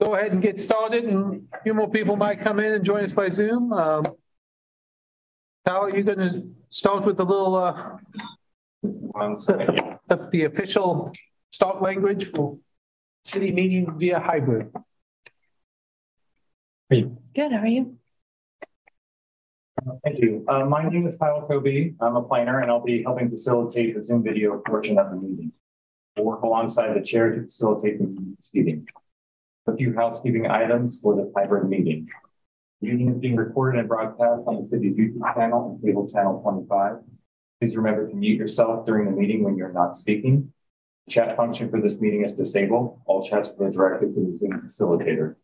go ahead and get started and a few more people might come in and join us by Zoom. Um, how are you going to start with the little, uh, the, the official start language for city meeting via hybrid? Are you Good, how are you? Thank you. Uh, my name is Kyle Kobe. I'm a planner and I'll be helping facilitate the Zoom video portion of the meeting. I'll work alongside the chair to facilitate the proceeding. A few housekeeping items for the hybrid meeting. The meeting is being recorded and broadcast on the city YouTube channel and cable channel 25. Please remember to mute yourself during the meeting when you're not speaking. The chat function for this meeting is disabled. All chats will be directed to the Zoom facilitator.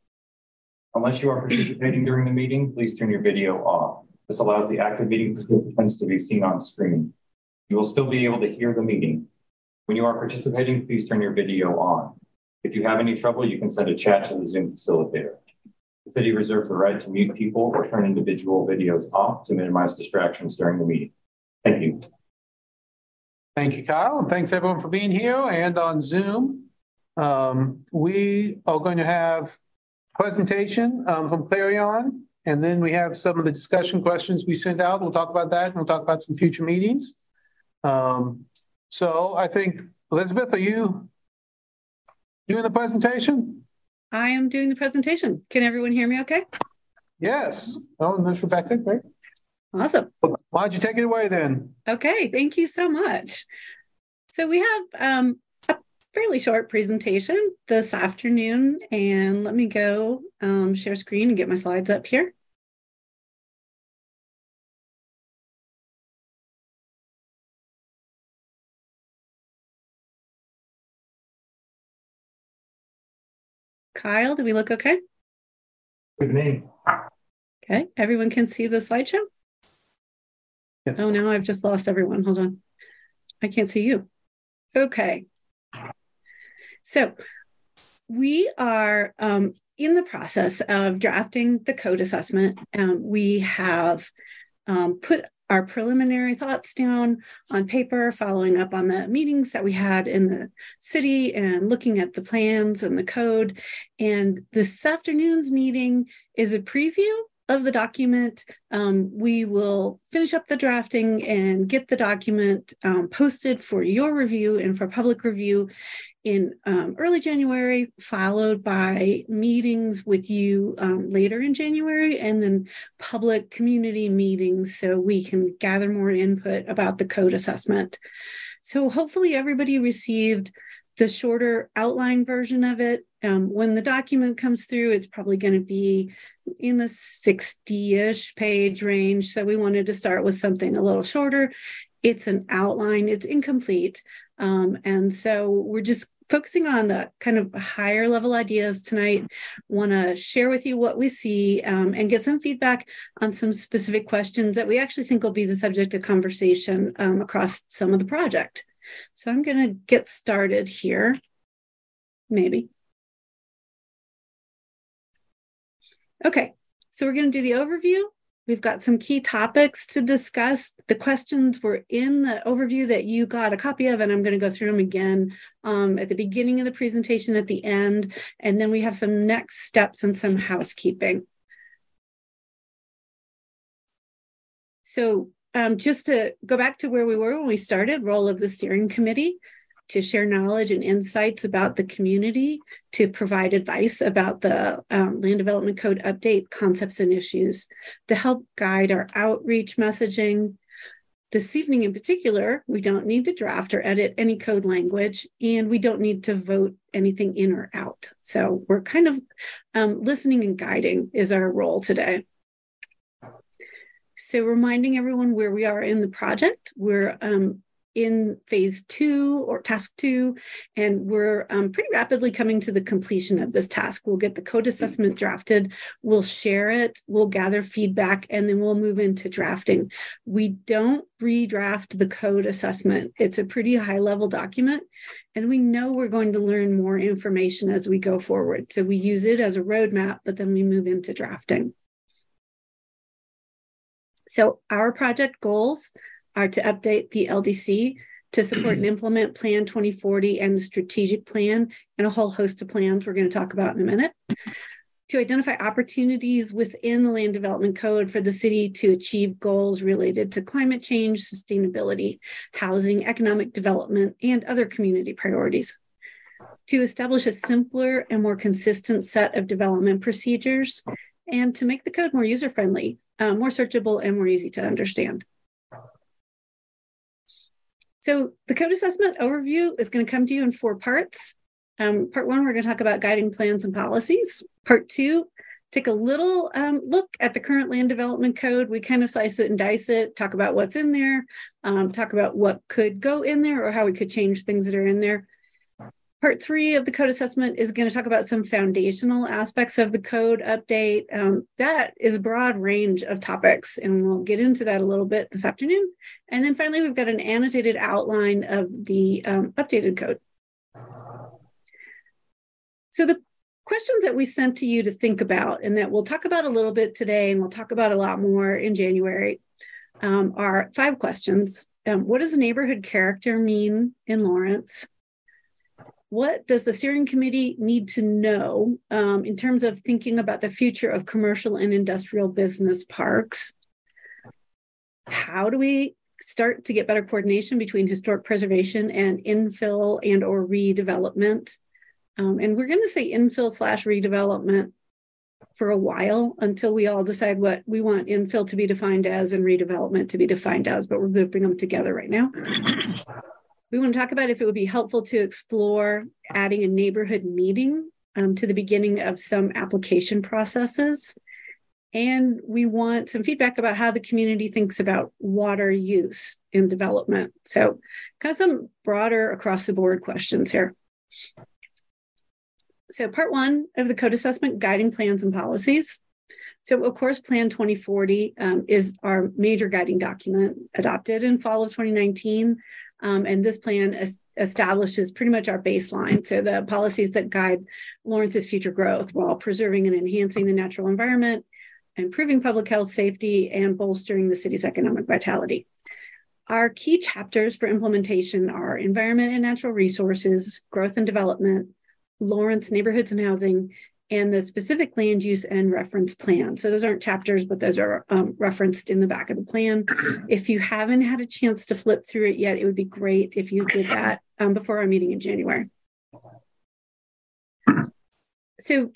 Unless you are participating during the meeting, please turn your video off. This allows the active meeting participants to be seen on screen. You will still be able to hear the meeting. When you are participating, please turn your video on. If you have any trouble, you can send a chat to the Zoom facilitator. The city reserves the right to mute people or turn individual videos off to minimize distractions during the meeting. Thank you. Thank you, Kyle. And thanks everyone for being here and on Zoom. Um, we are going to have presentation um, from Clarion, and then we have some of the discussion questions we sent out. We'll talk about that, and we'll talk about some future meetings. Um, so I think, Elizabeth, are you doing the presentation? I am doing the presentation. Can everyone hear me okay? Yes. Oh, and there's Rebecca, great. Awesome. Why don't you take it away then? Okay, thank you so much. So we have um, a fairly short presentation this afternoon, and let me go um, share screen and get my slides up here. Kyle, do we look okay? Good me. Okay, everyone can see the slideshow? Yes. Oh, no, I've just lost everyone. Hold on. I can't see you. Okay. So we are um, in the process of drafting the code assessment. Um, we have um, put our preliminary thoughts down on paper, following up on the meetings that we had in the city and looking at the plans and the code. And this afternoon's meeting is a preview of the document. Um, we will finish up the drafting and get the document um, posted for your review and for public review in um, early January, followed by meetings with you um, later in January, and then public community meetings so we can gather more input about the code assessment. So hopefully everybody received the shorter outline version of it. Um, when the document comes through, it's probably going to be in the 60 ish page range. So we wanted to start with something a little shorter. It's an outline, it's incomplete. Um, and so we're just focusing on the kind of higher level ideas tonight. Want to share with you what we see um, and get some feedback on some specific questions that we actually think will be the subject of conversation um, across some of the project. So I'm going to get started here, maybe. Okay, so we're going to do the overview. We've got some key topics to discuss. The questions were in the overview that you got a copy of, and I'm going to go through them again um, at the beginning of the presentation at the end. And then we have some next steps and some housekeeping. So um, just to go back to where we were when we started, role of the steering committee to share knowledge and insights about the community, to provide advice about the um, land development code update concepts and issues, to help guide our outreach messaging. This evening, in particular, we don't need to draft or edit any code language, and we don't need to vote anything in or out. So we're kind of um, listening and guiding is our role today. So, reminding everyone where we are in the project, we're um, in phase two or task two, and we're um, pretty rapidly coming to the completion of this task. We'll get the code assessment drafted, we'll share it, we'll gather feedback, and then we'll move into drafting. We don't redraft the code assessment, it's a pretty high level document. And we know we're going to learn more information as we go forward. So we use it as a roadmap, but then we move into drafting. So, our project goals are to update the LDC to support and implement Plan 2040 and the strategic plan and a whole host of plans we're going to talk about in a minute. To identify opportunities within the land development code for the city to achieve goals related to climate change, sustainability, housing, economic development, and other community priorities. To establish a simpler and more consistent set of development procedures, and to make the code more user friendly, uh, more searchable, and more easy to understand. So the code assessment overview is going to come to you in four parts. Um, part one, we're going to talk about guiding plans and policies. Part two, take a little um, look at the current land development code. We kind of slice it and dice it, talk about what's in there, um, talk about what could go in there or how we could change things that are in there. Part three of the code assessment is going to talk about some foundational aspects of the code update. Um, that is a broad range of topics, and we'll get into that a little bit this afternoon. And then finally, we've got an annotated outline of the um, updated code. So the questions that we sent to you to think about, and that we'll talk about a little bit today, and we'll talk about a lot more in January, um, are five questions. Um, what does neighborhood character mean in Lawrence? What does the steering committee need to know um, in terms of thinking about the future of commercial and industrial business parks? How do we start to get better coordination between historic preservation and infill and or redevelopment? Um, and we're going to say infill slash redevelopment for a while until we all decide what we want infill to be defined as and redevelopment to be defined as, but we're grouping them together right now. We want to talk about if it would be helpful to explore adding a neighborhood meeting um, to the beginning of some application processes. And we want some feedback about how the community thinks about water use in development. So, kind of some broader across the board questions here. So, part one of the code assessment guiding plans and policies. So, of course, Plan 2040 um, is our major guiding document adopted in fall of 2019. Um, and this plan es- establishes pretty much our baseline. So the policies that guide Lawrence's future growth while preserving and enhancing the natural environment, improving public health safety, and bolstering the city's economic vitality. Our key chapters for implementation are environment and natural resources, growth and development, Lawrence neighborhoods and housing, and the specific land use and reference plan. So those aren't chapters, but those are um, referenced in the back of the plan. If you haven't had a chance to flip through it yet, it would be great if you did that um, before our meeting in January. So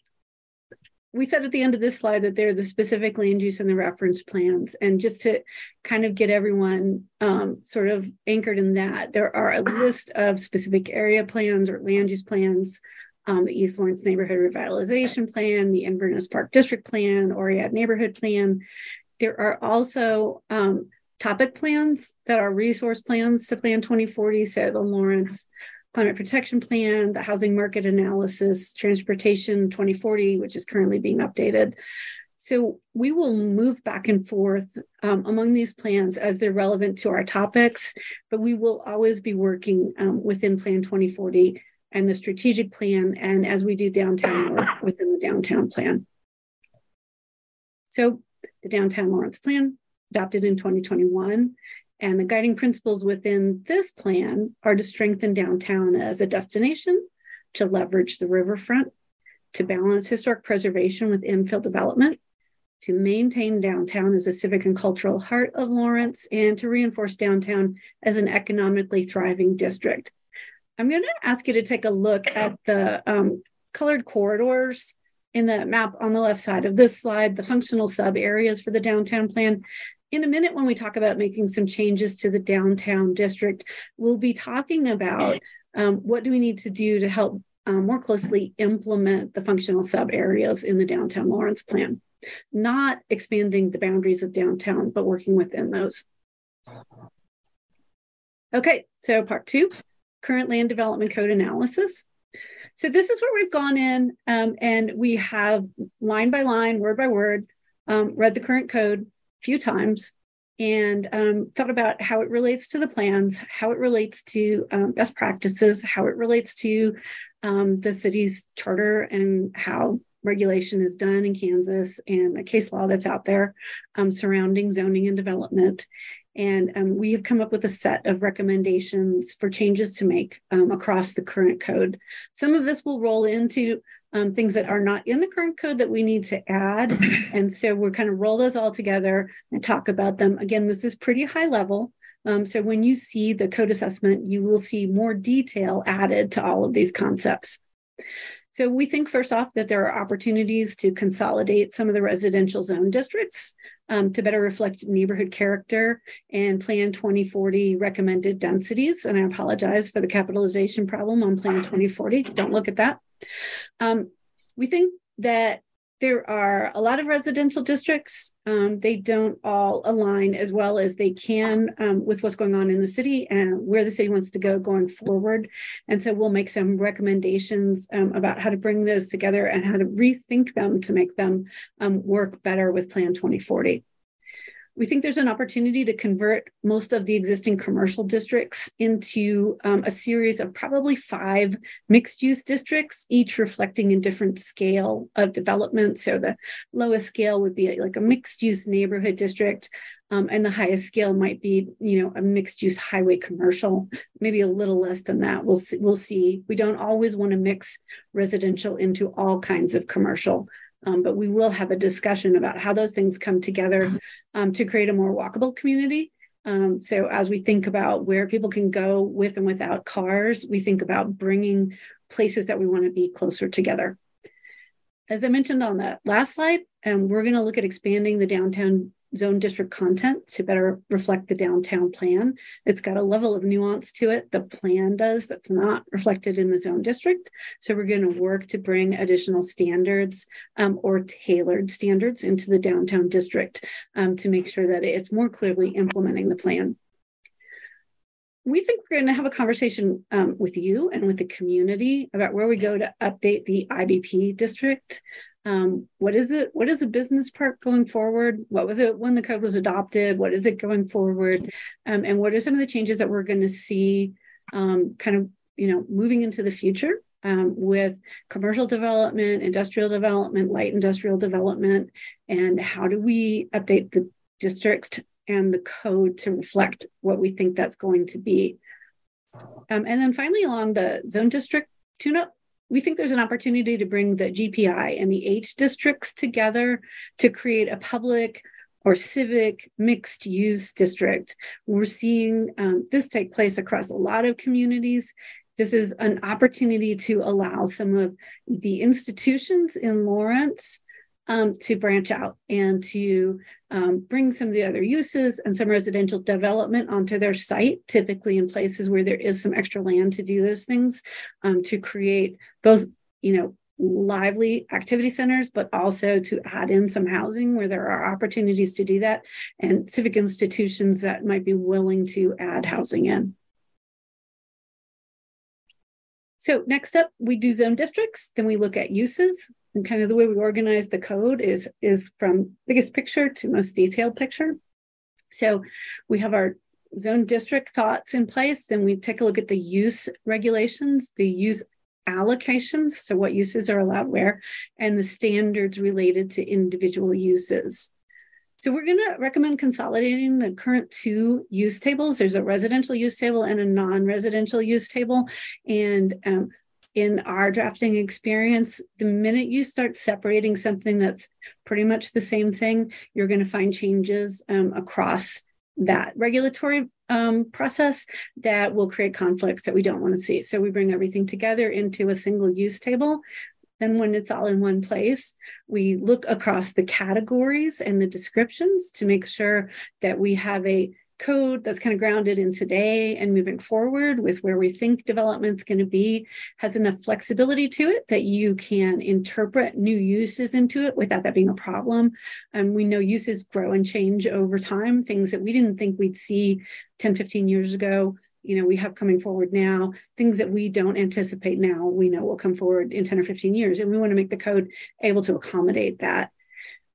we said at the end of this slide that they're the specific land use and the reference plans. And just to kind of get everyone um, sort of anchored in that, there are a list of specific area plans or land use plans um, the East Lawrence Neighborhood Revitalization Plan, the Inverness Park District Plan, Oread Neighborhood Plan. There are also um, topic plans that are resource plans to Plan 2040. So the Lawrence Climate Protection Plan, the Housing Market Analysis, Transportation 2040, which is currently being updated. So we will move back and forth um, among these plans as they're relevant to our topics, but we will always be working um, within Plan 2040 and the strategic plan, and as we do downtown work within the downtown plan. So the downtown Lawrence plan adopted in 2021. And the guiding principles within this plan are to strengthen downtown as a destination, to leverage the riverfront, to balance historic preservation with infill development, to maintain downtown as a civic and cultural heart of Lawrence, and to reinforce downtown as an economically thriving district. I'm going to ask you to take a look at the um, colored corridors in the map on the left side of this slide, the functional sub areas for the downtown plan. In a minute, when we talk about making some changes to the downtown district, we'll be talking about um, what do we need to do to help um, more closely implement the functional sub areas in the downtown Lawrence plan, not expanding the boundaries of downtown, but working within those. Okay, so part two current land development code analysis. So this is where we've gone in um, and we have line by line, word by word, um, read the current code a few times and um, thought about how it relates to the plans, how it relates to um, best practices, how it relates to um, the city's charter and how regulation is done in Kansas and the case law that's out there um, surrounding zoning and development And um, we have come up with a set of recommendations for changes to make um, across the current code. Some of this will roll into um, things that are not in the current code that we need to add. And so we're kind of roll those all together and talk about them. Again, this is pretty high level. Um, so when you see the code assessment, you will see more detail added to all of these concepts. So we think first off that there are opportunities to consolidate some of the residential zone districts um, to better reflect neighborhood character and Plan 2040 recommended densities. And I apologize for the capitalization problem on Plan 2040. Don't look at that. Um, we think that there are a lot of residential districts. Um, they don't all align as well as they can um, with what's going on in the city and where the city wants to go going forward. And so we'll make some recommendations um, about how to bring those together and how to rethink them to make them um, work better with Plan 2040. We think there's an opportunity to convert most of the existing commercial districts into um, a series of probably five mixed use districts, each reflecting a different scale of development. So the lowest scale would be like a mixed use neighborhood district. Um, and the highest scale might be, you know, a mixed use highway commercial, maybe a little less than that. We'll see. We'll see. We don't always want to mix residential into all kinds of commercial. Um, but we will have a discussion about how those things come together um, to create a more walkable community. Um, so as we think about where people can go with and without cars, we think about bringing places that we want to be closer together. As I mentioned on the last slide, um, we're going to look at expanding the downtown zone district content to better reflect the downtown plan. It's got a level of nuance to it. The plan does that's not reflected in the zone district. So we're going to work to bring additional standards um, or tailored standards into the downtown district um, to make sure that it's more clearly implementing the plan we think we're going to have a conversation um, with you and with the community about where we go to update the IBP district. Um, what is it? What is a business park going forward? What was it when the code was adopted? What is it going forward? Um, and what are some of the changes that we're going to see um, kind of, you know, moving into the future um, with commercial development, industrial development, light industrial development, and how do we update the district and the code to reflect what we think that's going to be? Um, and then finally, along the zone district tune up, we think there's an opportunity to bring the GPI and the H districts together to create a public or civic mixed use district. We're seeing um, this take place across a lot of communities. This is an opportunity to allow some of the institutions in Lawrence um, to branch out and to um, bring some of the other uses and some residential development onto their site, typically in places where there is some extra land to do those things, um, to create both, you know, lively activity centers, but also to add in some housing where there are opportunities to do that, and civic institutions that might be willing to add housing in. So next up, we do zone districts. Then we look at uses and kind of the way we organize the code is is from biggest picture to most detailed picture so we have our zone district thoughts in place then we take a look at the use regulations the use allocations so what uses are allowed where and the standards related to individual uses so we're going to recommend consolidating the current two use tables. There's a residential use table and a non-residential use table. And um, in our drafting experience, the minute you start separating something that's pretty much the same thing, you're going to find changes um, across that regulatory um, process that will create conflicts that we don't want to see. So we bring everything together into a single use table. Then, when it's all in one place, we look across the categories and the descriptions to make sure that we have a code that's kind of grounded in today and moving forward with where we think development's going to be has enough flexibility to it that you can interpret new uses into it without that being a problem. And we know uses grow and change over time, things that we didn't think we'd see 10, 15 years ago. You know, we have coming forward now, things that we don't anticipate now, we know will come forward in 10 or 15 years. And we want to make the code able to accommodate that.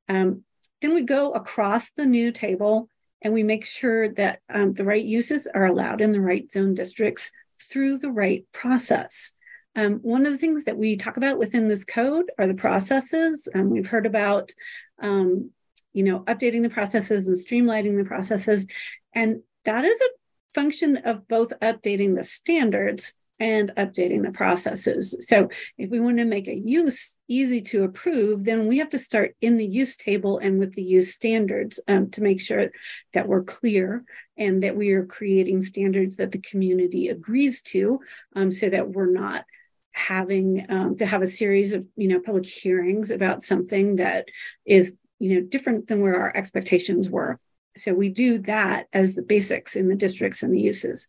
Um, then we go across the new table and we make sure that um, the right uses are allowed in the right zone districts through the right process. Um, one of the things that we talk about within this code are the processes. Um, we've heard about, um, you know, updating the processes and streamlining the processes. And that is a function of both updating the standards and updating the processes. So if we want to make a use easy to approve, then we have to start in the use table and with the use standards um, to make sure that we're clear and that we are creating standards that the community agrees to um, so that we're not having um, to have a series of you know public hearings about something that is you know different than where our expectations were so we do that as the basics in the districts and the uses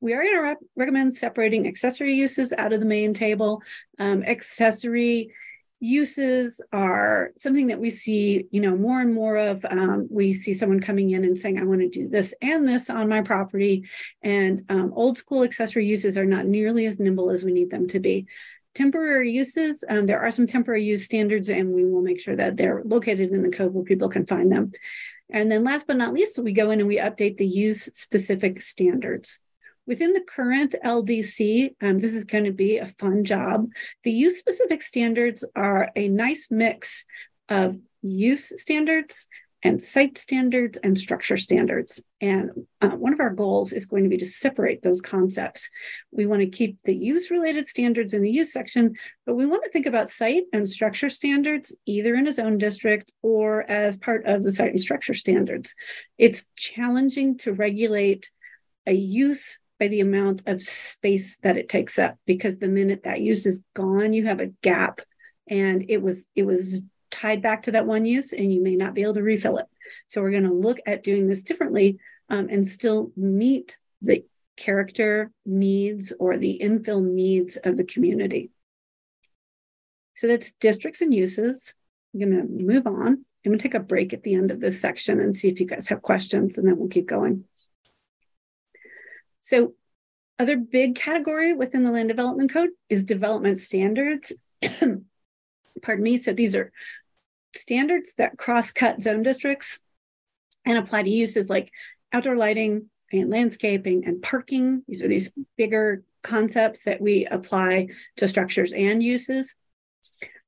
we are going to re- recommend separating accessory uses out of the main table. Um, accessory uses are something that we see you know more and more of. Um, we see someone coming in and saying i want to do this and this on my property. And um, old school accessory uses are not nearly as nimble as we need them to be. Temporary uses um, there are some temporary use standards and we will make sure that they're located in the code where people can find them. And then last but not least we go in and we update the use specific standards Within the current LDC, um, this is going to be a fun job. The use specific standards are a nice mix of use standards and site standards and structure standards. And uh, one of our goals is going to be to separate those concepts. We want to keep the use related standards in the use section, but we want to think about site and structure standards either in a zone district or as part of the site and structure standards. It's challenging to regulate a use by the amount of space that it takes up because the minute that use is gone you have a gap. And it was it was tied back to that one use and you may not be able to refill it. So we're going to look at doing this differently um, and still meet the character needs or the infill needs of the community. So that's districts and uses. I'm going to move on. I'm going to take a break at the end of this section and see if you guys have questions and then we'll keep going so other big category within the land development code is development standards. Pardon me. So these are standards that cross-cut zone districts and apply to uses like outdoor lighting and landscaping and parking. These are these bigger concepts that we apply to structures and uses.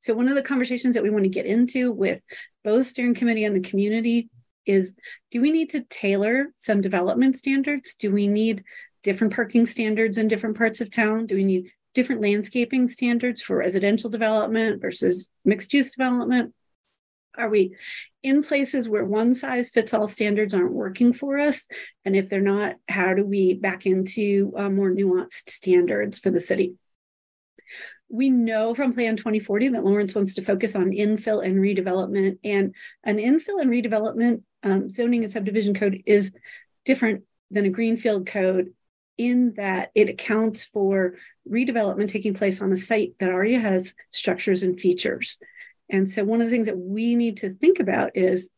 So one of the conversations that we want to get into with both steering committee and the community is do we need to tailor some development standards? Do we need different parking standards in different parts of town? Do we need different landscaping standards for residential development versus mixed use development? Are we in places where one size fits all standards aren't working for us? And if they're not, how do we back into uh, more nuanced standards for the city? We know from Plan 2040 that Lawrence wants to focus on infill and redevelopment. And an infill and redevelopment um, zoning and subdivision code is different than a greenfield code in that it accounts for redevelopment taking place on a site that already has structures and features. And so, one of the things that we need to think about is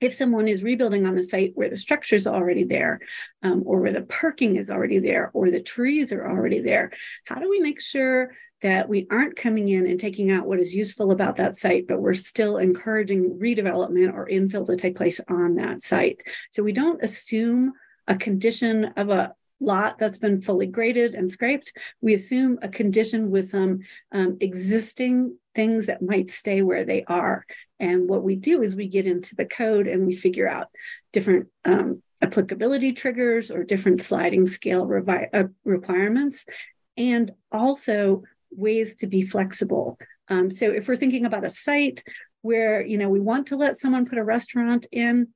if someone is rebuilding on the site where the structure is already there, um, or where the parking is already there, or the trees are already there, how do we make sure that we aren't coming in and taking out what is useful about that site, but we're still encouraging redevelopment or infill to take place on that site? So we don't assume a condition of a lot that's been fully graded and scraped, we assume a condition with some um, existing things that might stay where they are. And what we do is we get into the code and we figure out different um, applicability triggers or different sliding scale revi- uh, requirements, and also ways to be flexible. Um, so if we're thinking about a site where you know we want to let someone put a restaurant in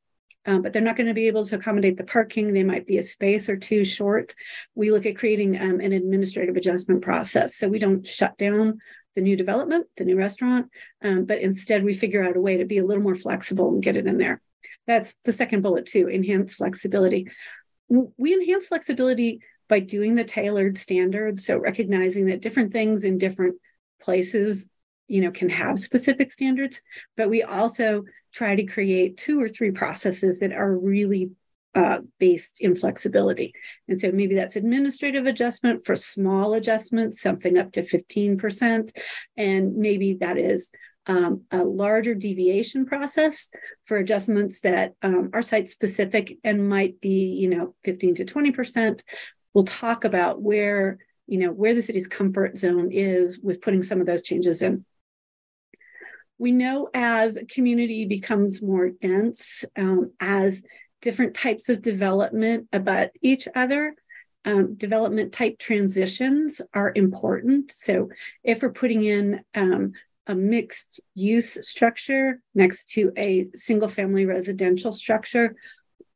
um, but they're not going to be able to accommodate the parking. They might be a space or two short. We look at creating um, an administrative adjustment process. So we don't shut down the new development, the new restaurant, um, but instead we figure out a way to be a little more flexible and get it in there. That's the second bullet too, enhance flexibility. We enhance flexibility by doing the tailored standards. So recognizing that different things in different places you know can have specific standards but we also try to create two or three processes that are really uh, based in flexibility. And so maybe that's administrative adjustment for small adjustments, something up to 15%. And maybe that is um, a larger deviation process for adjustments that um, are site specific and might be, you know, 15 to 20%. We'll talk about where, you know, where the city's comfort zone is with putting some of those changes in we know as community becomes more dense, um, as different types of development about each other. Um, development type transitions are important. So if we're putting in um, a mixed use structure next to a single family residential structure,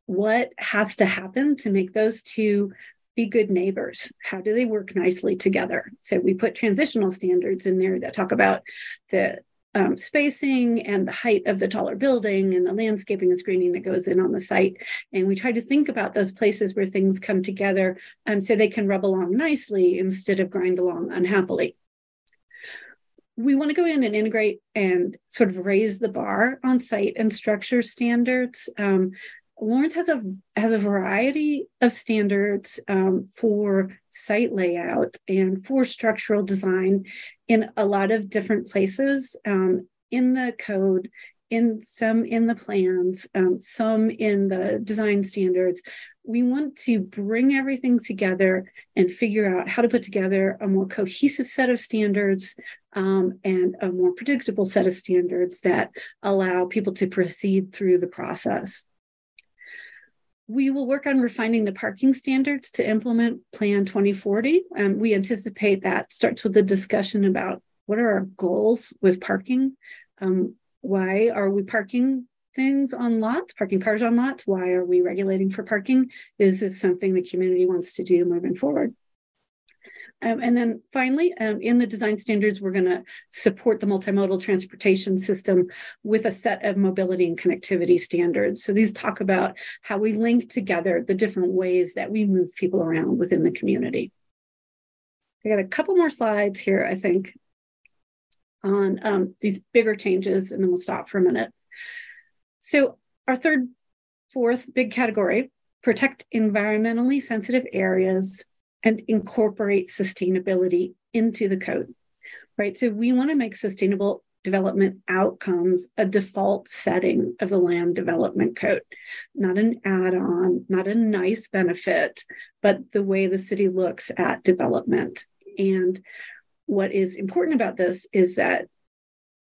what has to happen to make those two be good neighbors? How do they work nicely together? So we put transitional standards in there that talk about the um, spacing and the height of the taller building and the landscaping and screening that goes in on the site. And we try to think about those places where things come together um, so they can rub along nicely instead of grind along unhappily. We want to go in and integrate and sort of raise the bar on site and structure standards. Um, Lawrence has a has a variety of standards um, for site layout and for structural design in a lot of different places um, in the code, in some in the plans, um, some in the design standards. We want to bring everything together and figure out how to put together a more cohesive set of standards um, and a more predictable set of standards that allow people to proceed through the process. We will work on refining the parking standards to implement Plan 2040. Um, we anticipate that starts with a discussion about what are our goals with parking? Um, why are we parking things on lots, parking cars on lots? Why are we regulating for parking? Is this something the community wants to do moving forward? Um, and then finally, um, in the design standards, we're going to support the multimodal transportation system with a set of mobility and connectivity standards. So these talk about how we link together the different ways that we move people around within the community. I got a couple more slides here, I think, on um, these bigger changes, and then we'll stop for a minute. So our third, fourth big category, protect environmentally sensitive areas and incorporate sustainability into the code, right? So we want to make sustainable development outcomes a default setting of the land development code, not an add on, not a nice benefit, but the way the city looks at development. And what is important about this is that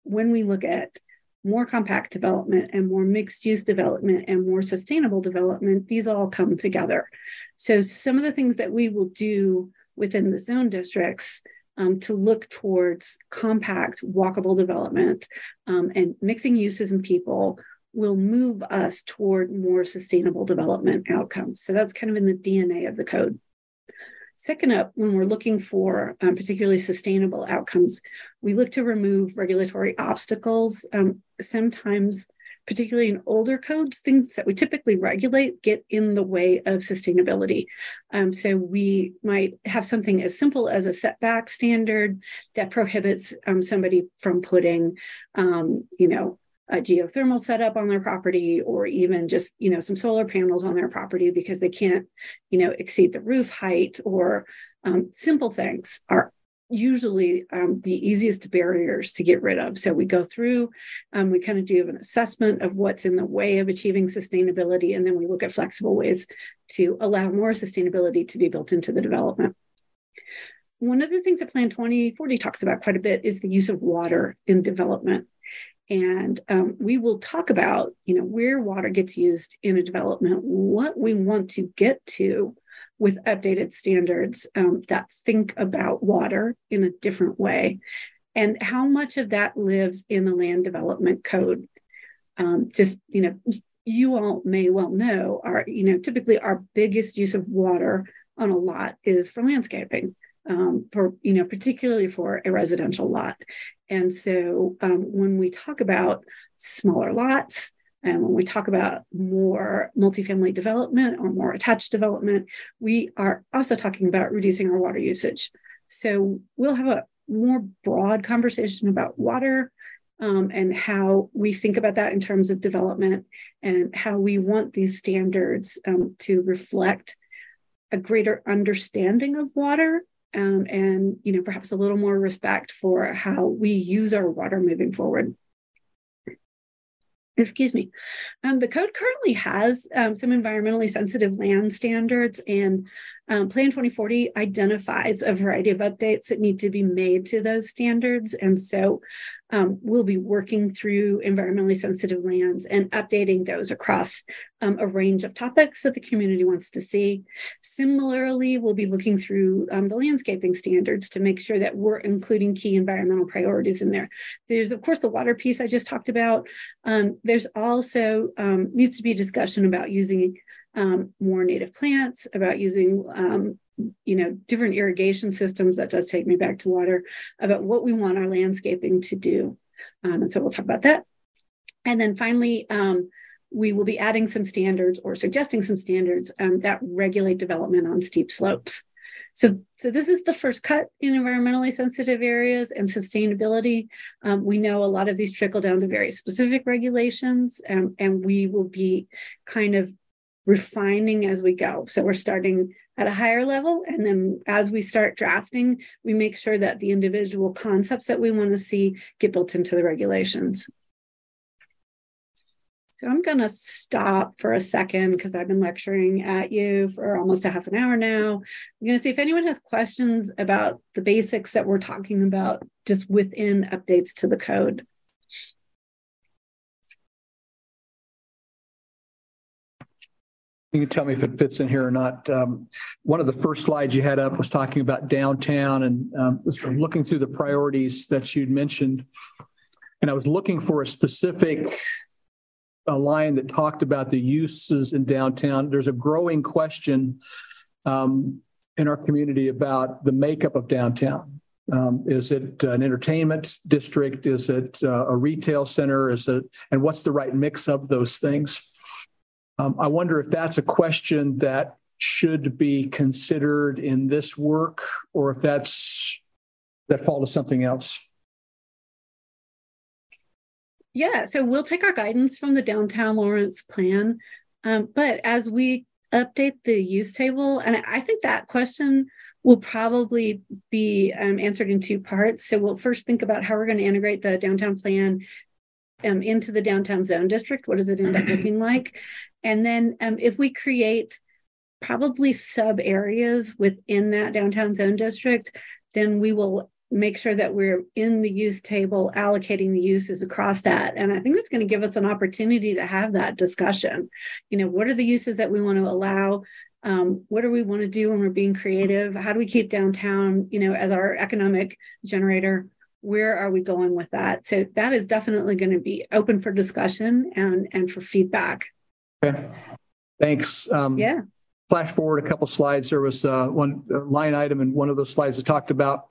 when we look at more compact development and more mixed use development and more sustainable development, these all come together. So, some of the things that we will do within the zone districts um, to look towards compact, walkable development um, and mixing uses and people will move us toward more sustainable development outcomes. So, that's kind of in the DNA of the code. Second up, when we're looking for um, particularly sustainable outcomes, we look to remove regulatory obstacles. Um, sometimes, particularly in older codes, things that we typically regulate get in the way of sustainability. Um, so we might have something as simple as a setback standard that prohibits um, somebody from putting, um, you know, a geothermal setup on their property or even just you know some solar panels on their property because they can't you know exceed the roof height or um, simple things are usually um, the easiest barriers to get rid of. So we go through um, we kind of do an assessment of what's in the way of achieving sustainability and then we look at flexible ways to allow more sustainability to be built into the development. One of the things that plan 2040 talks about quite a bit is the use of water in development and um, we will talk about you know where water gets used in a development what we want to get to with updated standards um, that think about water in a different way and how much of that lives in the land development code. Um, just you know you all may well know our you know typically our biggest use of water on a lot is for landscaping um, for you know particularly for a residential lot and so um, when we talk about smaller lots, and when we talk about more multifamily development or more attached development, we are also talking about reducing our water usage. So we'll have a more broad conversation about water um, and how we think about that in terms of development and how we want these standards um, to reflect a greater understanding of water um, and you know perhaps a little more respect for how we use our water moving forward. Excuse me. Um, the code currently has um, some environmentally sensitive land standards and um, Plan 2040 identifies a variety of updates that need to be made to those standards. And so um, we'll be working through environmentally sensitive lands and updating those across um, a range of topics that the community wants to see. Similarly, we'll be looking through um, the landscaping standards to make sure that we're including key environmental priorities in there. There's, of course, the water piece I just talked about. Um, there's also um, needs to be a discussion about using um, more native plants, about using um, you know different irrigation systems. That does take me back to water. About what we want our landscaping to do, um, and so we'll talk about that. And then finally, um, we will be adding some standards or suggesting some standards um, that regulate development on steep slopes. So, so this is the first cut in environmentally sensitive areas and sustainability. Um, we know a lot of these trickle down to very specific regulations, um, and we will be kind of refining as we go. So we're starting at a higher level. And then as we start drafting, we make sure that the individual concepts that we want to see get built into the regulations. So I'm going to stop for a second because I've been lecturing at you for almost a half an hour now. I'm going to see if anyone has questions about the basics that we're talking about just within updates to the code. You can tell me if it fits in here or not. Um, one of the first slides you had up was talking about downtown and um, looking through the priorities that you'd mentioned. And I was looking for a specific a line that talked about the uses in downtown. There's a growing question um, in our community about the makeup of downtown. Um, is it an entertainment district? Is it uh, a retail center? Is it, and what's the right mix of those things? Um, I wonder if that's a question that should be considered in this work or if that's that fall to something else. Yeah, so we'll take our guidance from the downtown Lawrence plan. Um, but as we update the use table, and I think that question will probably be um, answered in two parts. So we'll first think about how we're going to integrate the downtown plan um, into the downtown zone district. What does it end up looking like? And then um, if we create probably sub areas within that downtown zone district, then we will make sure that we're in the use table allocating the uses across that. And i think that's going to give us an opportunity to have that discussion. You know what are the uses that we want to allow? Um, what do we want to do when we're being creative? How do we keep downtown you know as our economic generator? Where are we going with that? So that is definitely going to be open for discussion and and for feedback okay. Thanks. Um, yeah. flash forward a couple slides. There was uh, one line item in one of those slides that talked about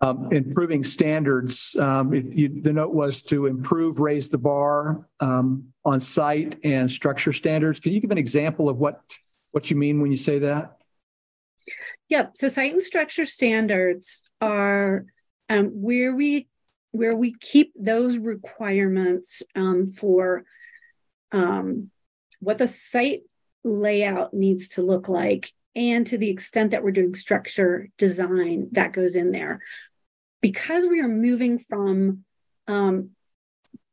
um, improving standards. Um, it, you, the note was to improve raise the bar um, on site and structure standards. Can you give an example of what what you mean when you say that? Yep. So site and structure standards are um, where we where we keep those requirements um, for um, what the site layout needs to look like and to the extent that we're doing structure design that goes in there because we are moving from um,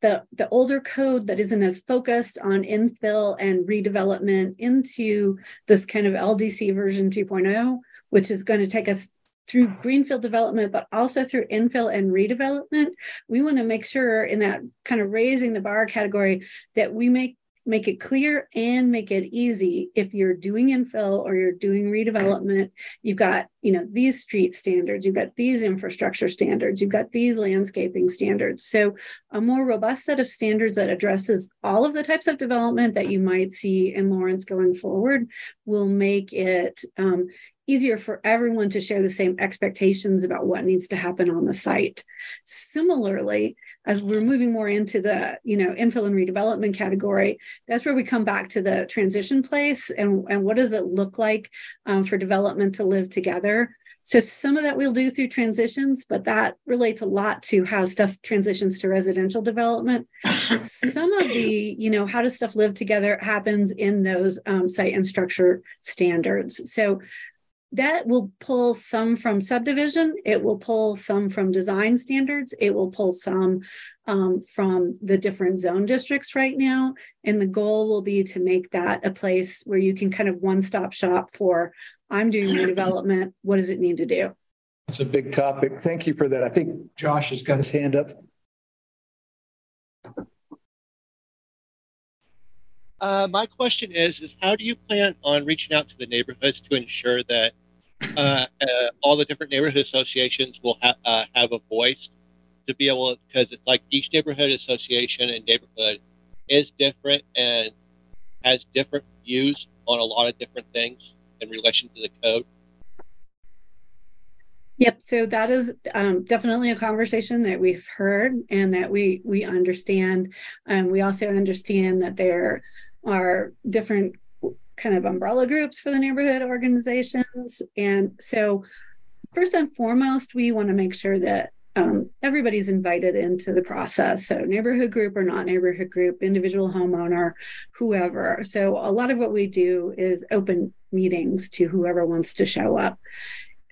the, the older code that isn't as focused on infill and redevelopment into this kind of ldc version 2.0 which is going to take us through greenfield development, but also through infill and redevelopment. We want to make sure in that kind of raising the bar category that we make make it clear and make it easy if you're doing infill or you're doing redevelopment you've got you know these street standards you've got these infrastructure standards you've got these landscaping standards so a more robust set of standards that addresses all of the types of development that you might see in lawrence going forward will make it um, easier for everyone to share the same expectations about what needs to happen on the site. Similarly, as we're moving more into the you know infill and redevelopment category, that's where we come back to the transition place and, and what does it look like um, for development to live together. So some of that we'll do through transitions, but that relates a lot to how stuff transitions to residential development. some of the, you know, how does stuff live together happens in those um, site and structure standards. So that will pull some from subdivision it will pull some from design standards it will pull some um, from the different zone districts right now and the goal will be to make that a place where you can kind of one-stop shop for I'm doing redevelopment. What does it need to do? It's a big topic. Thank you for that. I think Josh has got his hand up. Uh, my question is, is how do you plan on reaching out to the neighborhoods to ensure that uh, uh, all the different neighborhood associations will ha- uh, have a voice to be able, to because it's like each neighborhood association and neighborhood is different and has different views on a lot of different things in relation to the code. Yep. So that is um, definitely a conversation that we've heard and that we we understand. Um, we also understand that there are different kind of umbrella groups for the neighborhood organizations, and so first and foremost, we want to make sure that um, everybody's invited into the process. So, neighborhood group or not neighborhood group, individual homeowner, whoever. So, a lot of what we do is open meetings to whoever wants to show up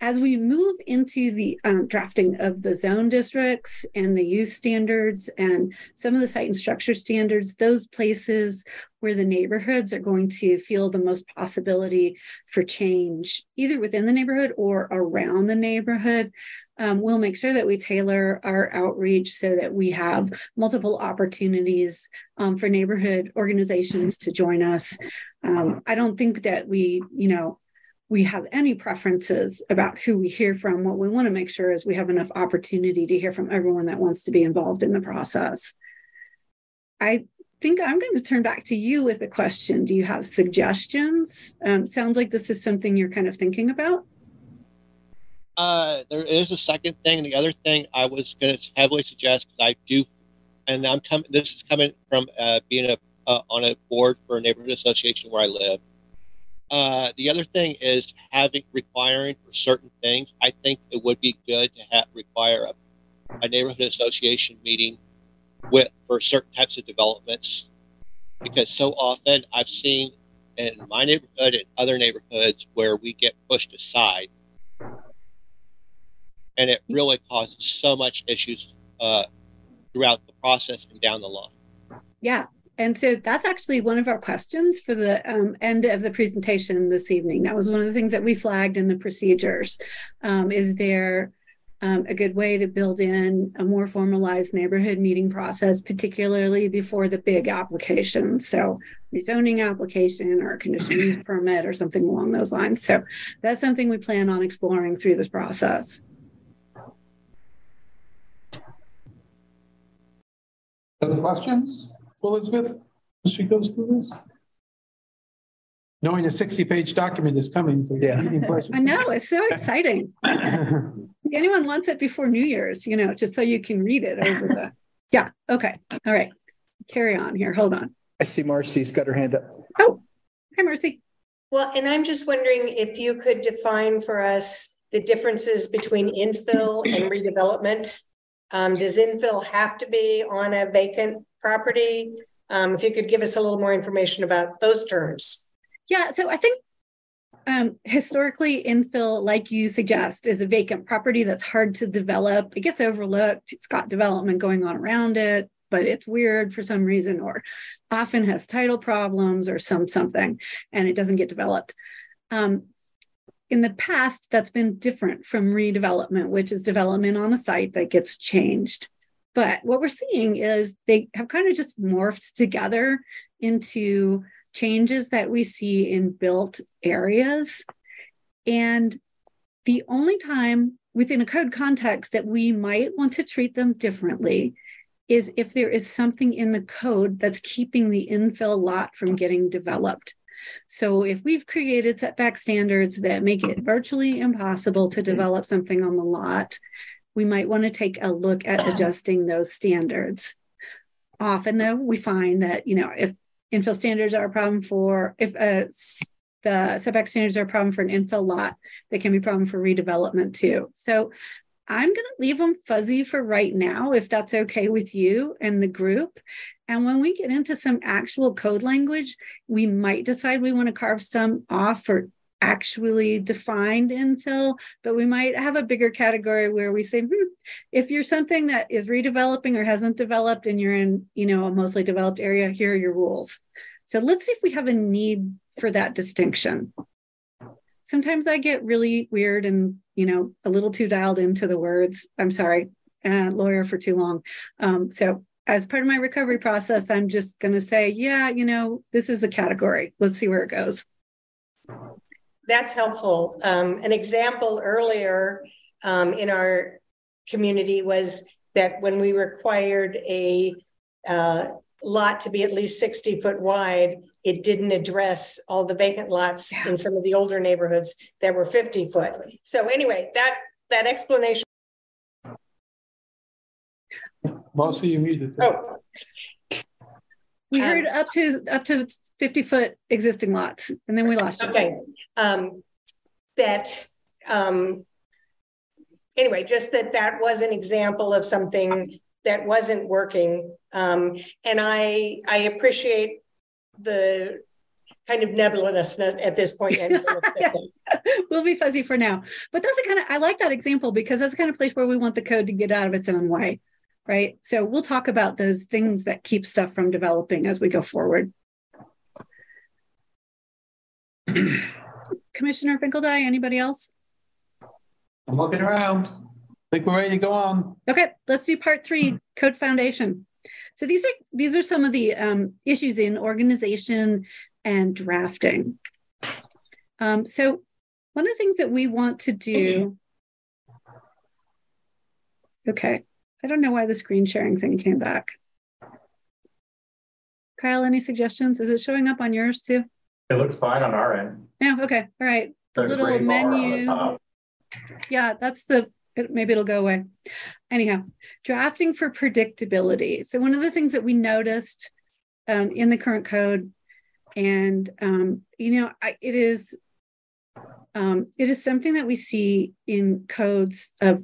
as we move into the um, drafting of the zone districts and the use standards and some of the site and structure standards, those places where the neighborhoods are going to feel the most possibility for change, either within the neighborhood or around the neighborhood, um, we'll make sure that we tailor our outreach so that we have multiple opportunities um, for neighborhood organizations to join us. Um, I don't think that we, you know, we have any preferences about who we hear from. What we want to make sure is we have enough opportunity to hear from everyone that wants to be involved in the process. I think I'm going to turn back to you with a question. Do you have suggestions? Um, sounds like this is something you're kind of thinking about. Uh, there is a second thing. And the other thing I was going to heavily suggest because I do, and I'm coming. This is coming from uh, being a uh, on a board for a neighborhood association where I live. Uh, the other thing is having requiring for certain things. I think it would be good to have require a, a neighborhood association meeting with for certain types of developments, because so often I've seen in my neighborhood and other neighborhoods where we get pushed aside, and it really causes so much issues uh, throughout the process and down the line. Yeah, and so that's actually one of our questions for the um, end of the presentation this evening. That was one of the things that we flagged in the procedures. Um, is there um, a good way to build in a more formalized neighborhood meeting process, particularly before the big applications? So rezoning application or a conditional use permit or something along those lines. So that's something we plan on exploring through this process. Other questions? Elizabeth, as she goes through this? Knowing a 60 page document is coming for Yeah. I know, it's so exciting. Anyone wants it before New Year's, you know, just so you can read it over the. Yeah, okay. All right. Carry on here. Hold on. I see Marcy's got her hand up. Oh, hi, Marcy. Well, and I'm just wondering if you could define for us the differences between infill and redevelopment. Um, does infill have to be on a vacant property? Um, if you could give us a little more information about those terms. Yeah, so I think um, historically, infill, like you suggest, is a vacant property that's hard to develop. It gets overlooked. It's got development going on around it, but it's weird for some reason, or often has title problems or some something, and it doesn't get developed. Um, in the past, that's been different from redevelopment, which is development on a site that gets changed. But what we're seeing is they have kind of just morphed together into changes that we see in built areas. And the only time within a code context that we might want to treat them differently is if there is something in the code that's keeping the infill lot from getting developed. So if we've created setback standards that make it virtually impossible to mm-hmm. develop something on the lot, we might want to take a look at adjusting those standards. Often, though, we find that, you know, if infill standards are a problem for, if uh, the setback standards are a problem for an infill lot, they can be a problem for redevelopment too. So I'm going to leave them fuzzy for right now, if that's okay with you and the group. And when we get into some actual code language, we might decide we want to carve some off for actually defined infill, but we might have a bigger category where we say, hmm, if you're something that is redeveloping or hasn't developed and you're in, you know, a mostly developed area, here are your rules. So let's see if we have a need for that distinction. sometimes I get really weird and, you know, a little too dialed into the words. I'm sorry, uh, lawyer for too long. Um, so as part of my recovery process, I'm just going to say, yeah, you know, this is a category. Let's see where it goes. That's helpful. Um, an example earlier um, in our community was that when we required a uh, lot to be at least 60 foot wide, it didn't address all the vacant lots yeah. in some of the older neighborhoods that were 50 foot. So anyway, that that explanation. Mostly you muted. Oh. We um, heard up to up to 50 foot existing lots, and then we lost you. Okay. Um, that um, anyway, just that that was an example of something that wasn't working. Um, and I I appreciate the kind of nebulousness at this point. we'll be fuzzy for now. But that's the kind of I like that example because that's the kind of place where we want the code to get out of its own way. Right. So we'll talk about those things that keep stuff from developing as we go forward. Commissioner Finkeldie, anybody else? I'm looking around. I think we're ready to go on. Okay, let's do part three, code foundation. So these are these are some of the um, issues in organization and drafting. Um, so one of the things that we want to do. Okay, I don't know why the screen sharing thing came back. Kyle, any suggestions? Is it showing up on yours too? It looks fine on our end. Yeah. Okay. All right. The There's little menu. Yeah, that's the it, maybe it'll go away. Anyhow, drafting for predictability. So one of the things that we noticed um, in the current code, and um, you know, I, it is um, it is something that we see in codes of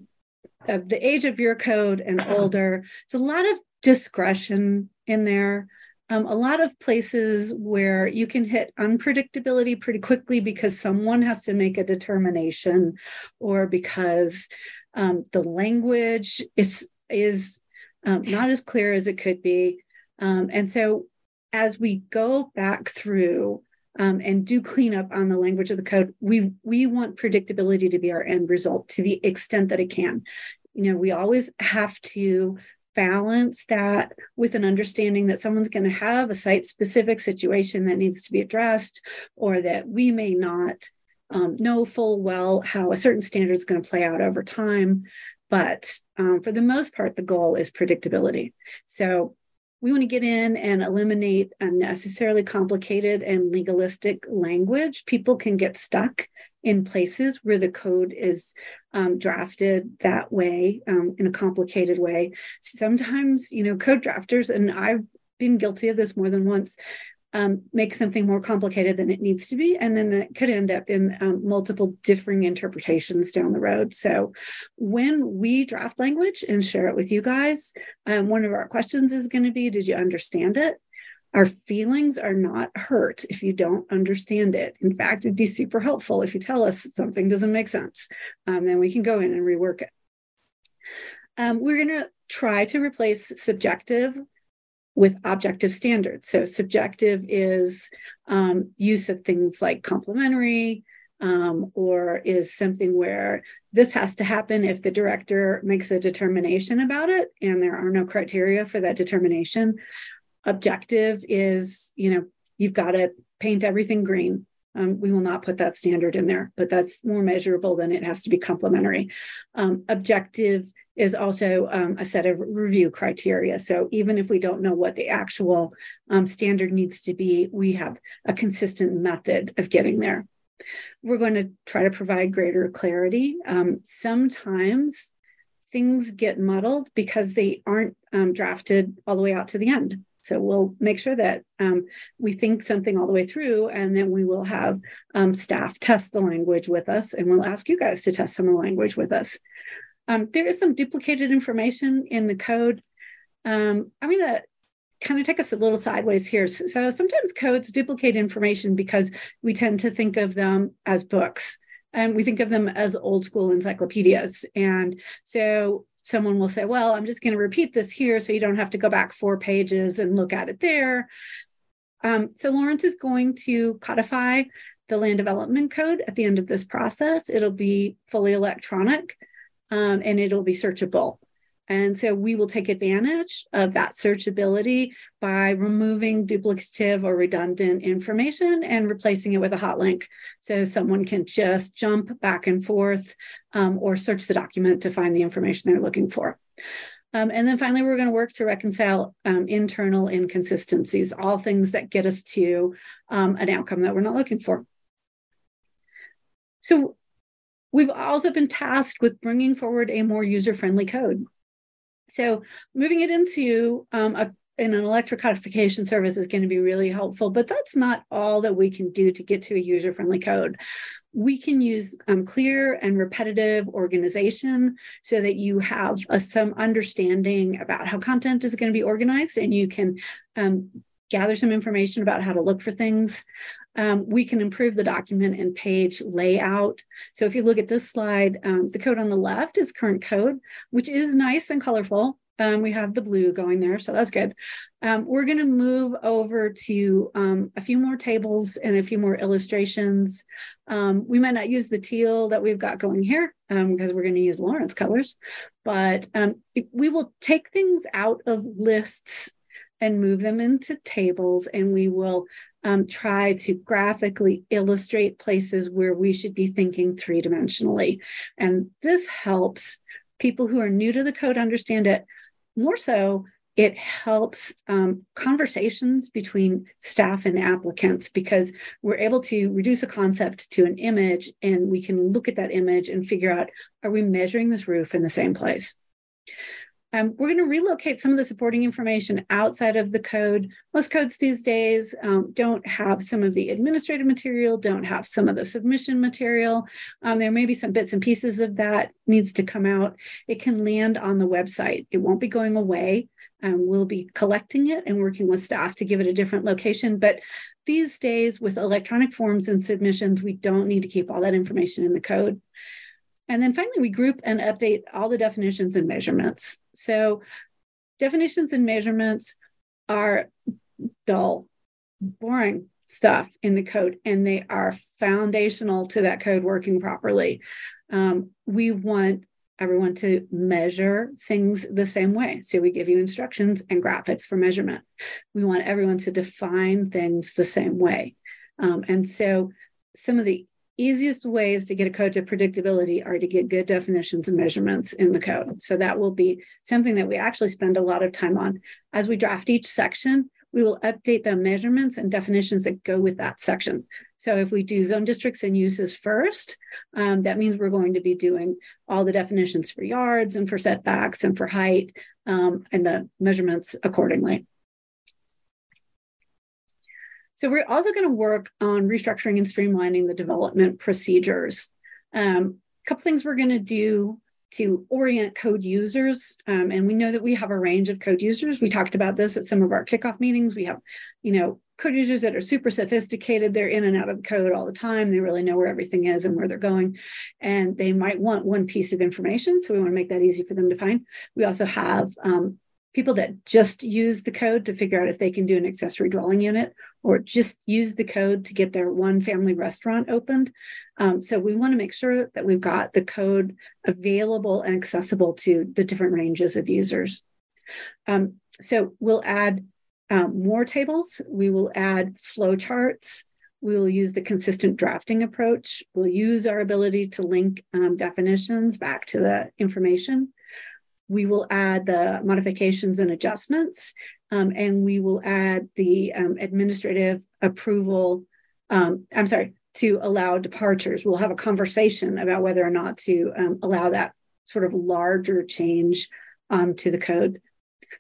of the age of your code and older. It's a lot of discretion in there. Um, a lot of places where you can hit unpredictability pretty quickly because someone has to make a determination or because um, the language is is um, not as clear as it could be. Um, and so as we go back through um, and do clean up on the language of the code, we we want predictability to be our end result to the extent that it can. You know, we always have to balance that with an understanding that someone's going to have a site specific situation that needs to be addressed or that we may not um, know full well how a certain standard is going to play out over time. But um, for the most part, the goal is predictability. So we want to get in and eliminate unnecessarily complicated and legalistic language. People can get stuck in places where the code is um, drafted that way um, in a complicated way. Sometimes, you know, code drafters, and I've been guilty of this more than once, um, make something more complicated than it needs to be. And then that could end up in um, multiple differing interpretations down the road. So when we draft language and share it with you guys, um, one of our questions is going to be Did you understand it? Our feelings are not hurt if you don't understand it. In fact, it'd be super helpful if you tell us something doesn't make sense. Um, then we can go in and rework it. Um, we're going to try to replace subjective with objective standards. So subjective is um, use of things like complementary, um, or is something where this has to happen if the director makes a determination about it and there are no criteria for that determination. Objective is, you know, you've got to paint everything green. Um, we will not put that standard in there, but that's more measurable than it has to be complementary. Um, objective is also um, a set of review criteria. So even if we don't know what the actual um, standard needs to be, we have a consistent method of getting there. We're going to try to provide greater clarity. Um, sometimes things get muddled because they aren't um, drafted all the way out to the end. So we'll make sure that um, we think something all the way through, and then we will have um, staff test the language with us, and we'll ask you guys to test some of the language with us. Um, there is some duplicated information in the code. Um, I'm going to kind of take us a little sideways here. So, so sometimes codes duplicate information because we tend to think of them as books and we think of them as old school encyclopedias. And so someone will say, well, I'm just going to repeat this here so you don't have to go back four pages and look at it there. Um, so Lawrence is going to codify the land development code at the end of this process. It'll be fully electronic um, and it'll be searchable. And so we will take advantage of that searchability by removing duplicative or redundant information and replacing it with a hot link. So someone can just jump back and forth um, or search the document to find the information they're looking for. Um, and then finally, we're going to work to reconcile um, internal inconsistencies, all things that get us to um, an outcome that we're not looking for. So we've also been tasked with bringing forward a more user-friendly code. So moving it into um, a in an electrocodification service is going to be really helpful, but that's not all that we can do to get to a user friendly code. We can use um, clear and repetitive organization so that you have some understanding about how content is going to be organized and you can um, gather some information about how to look for things. Um, we can improve the document and page layout. So if you look at this slide, um, the code on the left is current code, which is nice and colorful. Um, we have the blue going there, so that's good. Um, we're going to move over to um, a few more tables and a few more illustrations. Um, we might not use the teal that we've got going here because we're going to use Lawrence colors, but we will take things out of lists and move them into tables and we will um, try to graphically illustrate places where we should be thinking three dimensionally. And this helps people who are new to the code understand it. More so, it helps um, conversations between staff and applicants because we're able to reduce a concept to an image and we can look at that image and figure out are we measuring this roof in the same place? Um, we're going to relocate some of the supporting information outside of the code. Most codes these days um, don't have some of the administrative material, don't have some of the submission material. Um, there may be some bits and pieces of that needs to come out. It can land on the website. It won't be going away. Um, we'll be collecting it and working with staff to give it a different location. But these days, with electronic forms and submissions, we don't need to keep all that information in the code. And then finally, we group and update all the definitions and measurements. So definitions and measurements are dull, boring stuff in the code, and they are foundational to that code working properly. Um, we want everyone to measure things the same way. So we give you instructions and graphics for measurement. We want everyone to define things the same way. Um, and so some of the easiest ways to get a code to predictability are to get good definitions and measurements in the code. So that will be something that we actually spend a lot of time on. As we draft each section, we will update the measurements and definitions that go with that section. So if we do zone districts and uses first, um, that means we're going to be doing all the definitions for yards and for setbacks and for height um, and the measurements accordingly. So we're also going to work on restructuring and streamlining the development procedures. Um, a couple things we're going to do to orient code users. Um, and we know that we have a range of code users. We talked about this at some of our kickoff meetings. We have, you know, code users that are super sophisticated. They're in and out of code all the time. They really know where everything is and where they're going. And they might want one piece of information. So we want to make that easy for them to find. We also have um, people that just use the code to figure out if they can do an accessory dwelling unit or just use the code to get their one family restaurant opened. Um, so we want to make sure that we've got the code available and accessible to the different ranges of users. Um, so we'll add um, more tables. We will add flowcharts. We will use the consistent drafting approach. We'll use our ability to link um, definitions back to the information we will add the modifications and adjustments, um, and we will add the um, administrative approval. Um, I'm sorry, to allow departures. We'll have a conversation about whether or not to um, allow that sort of larger change um, to the code.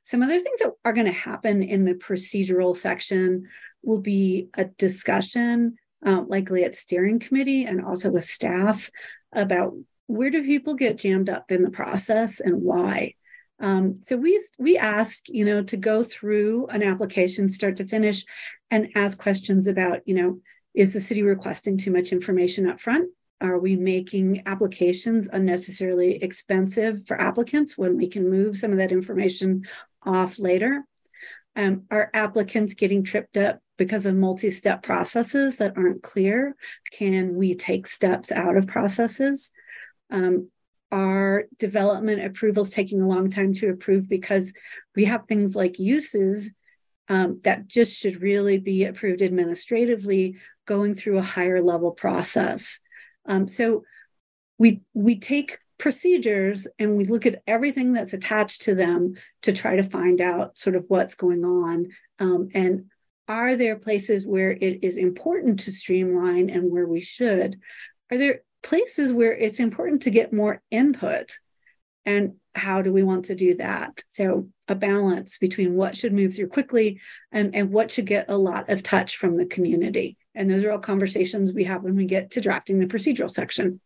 Some other things that are going to happen in the procedural section will be a discussion, uh, likely at steering committee and also with staff, about where do people get jammed up in the process and why? Um, so we we ask you know to go through an application start to finish and ask questions about you know is the city requesting too much information up front are we making applications unnecessarily expensive for applicants when we can move some of that information off later Um, are applicants getting tripped up because of multi-step processes that aren't clear? Can we take steps out of processes? Um, are development approvals taking a long time to approve because we have things like uses um, that just should really be approved administratively going through a higher level process. Um, so we we take procedures and we look at everything that's attached to them to try to find out sort of what's going on um, and are there places where it is important to streamline and where we should are there places where it's important to get more input. And how do we want to do that? So a balance between what should move through quickly and, and what should get a lot of touch from the community. And those are all conversations we have when we get to drafting the procedural section.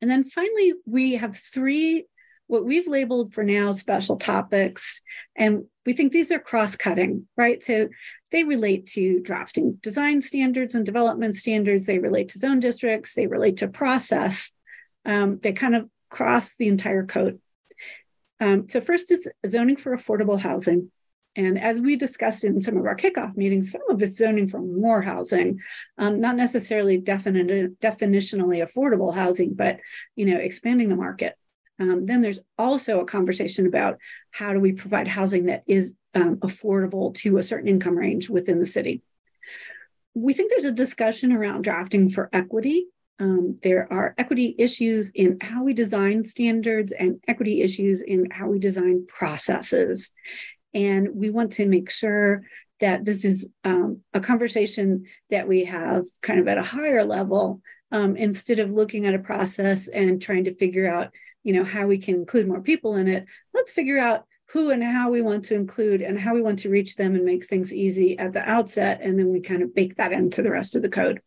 And then finally we have three what we've labeled for now special topics. And we think these are cross-cutting right? So they relate to drafting design standards and development standards. They relate to zone districts. They relate to process. Um, they kind of cross the entire code. Um, so, first is zoning for affordable housing. And as we discussed in some of our kickoff meetings, some of it's zoning for more housing, um, not necessarily definite, definitionally affordable housing, but you know, expanding the market. Um, then there's also a conversation about how do we provide housing that is um, affordable to a certain income range within the city. We think there's a discussion around drafting for equity. Um, there are equity issues in how we design standards and equity issues in how we design processes. And we want to make sure that this is um, a conversation that we have kind of at a higher level um, instead of looking at a process and trying to figure out you know how we can include more people in it let's figure out who and how we want to include and how we want to reach them and make things easy at the outset and then we kind of bake that into the rest of the code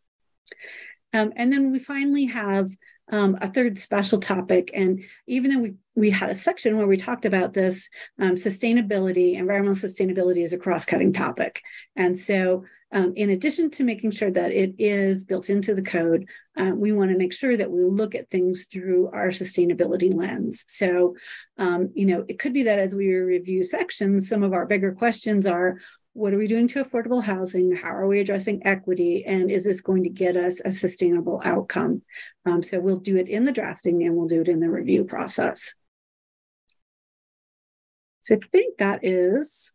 um, and then we finally have um, a third special topic. And even though we, we had a section where we talked about this, um, sustainability, environmental sustainability is a cross cutting topic. And so um, in addition to making sure that it is built into the code, uh, we want to make sure that we look at things through our sustainability lens. So, um, you know, it could be that as we review sections, some of our bigger questions are what are we doing to affordable housing? How are we addressing equity? And is this going to get us a sustainable outcome? Um, so we'll do it in the drafting and we'll do it in the review process. So I think that is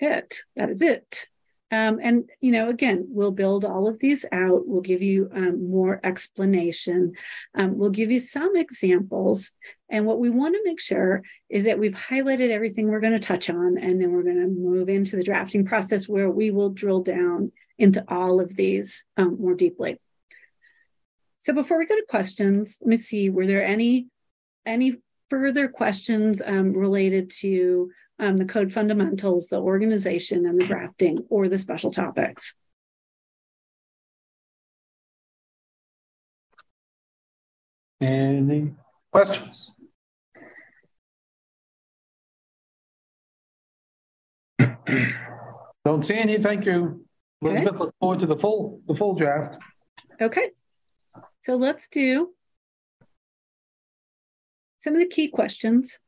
it. That is it. Um, and, you know, again, we'll build all of these out. We'll give you um, more explanation. Um, we'll give you some examples. And what we want to make sure is that we've highlighted everything we're going to touch on. And then we're going to move into the drafting process where we will drill down into all of these um, more deeply. So before we go to questions, let me see, were there any, any further questions um, related to um, the code fundamentals, the organization, and the drafting, or the special topics. Any questions? Don't see any. Thank you, Elizabeth. Okay. Look forward to the full the full draft. Okay, so let's do some of the key questions.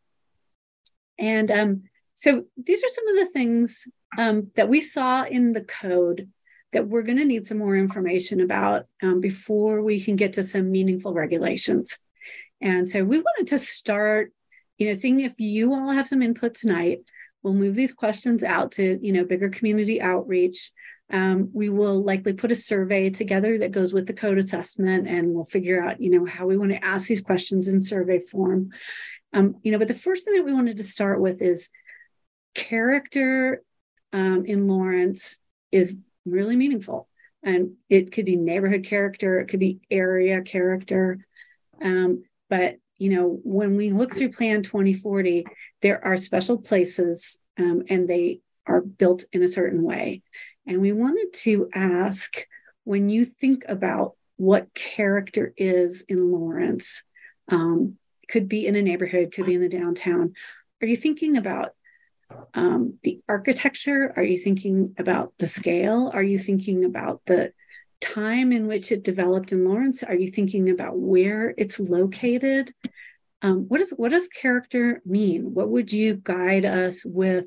And um, so these are some of the things um, that we saw in the code that we're going to need some more information about um, before we can get to some meaningful regulations. And so we wanted to start, you know, seeing if you all have some input tonight. We'll move these questions out to, you know, bigger community outreach. Um, we will likely put a survey together that goes with the code assessment, and we'll figure out, you know, how we want to ask these questions in survey form. Um, you know, but the first thing that we wanted to start with is character um, in Lawrence is really meaningful. And it could be neighborhood character, it could be area character. Um, but, you know, when we look through Plan 2040, there are special places um, and they are built in a certain way. And we wanted to ask when you think about what character is in Lawrence, um, could be in a neighborhood, could be in the downtown. Are you thinking about um, the architecture? Are you thinking about the scale? Are you thinking about the time in which it developed in Lawrence? Are you thinking about where it's located? um, what does what does character mean? What would you guide us with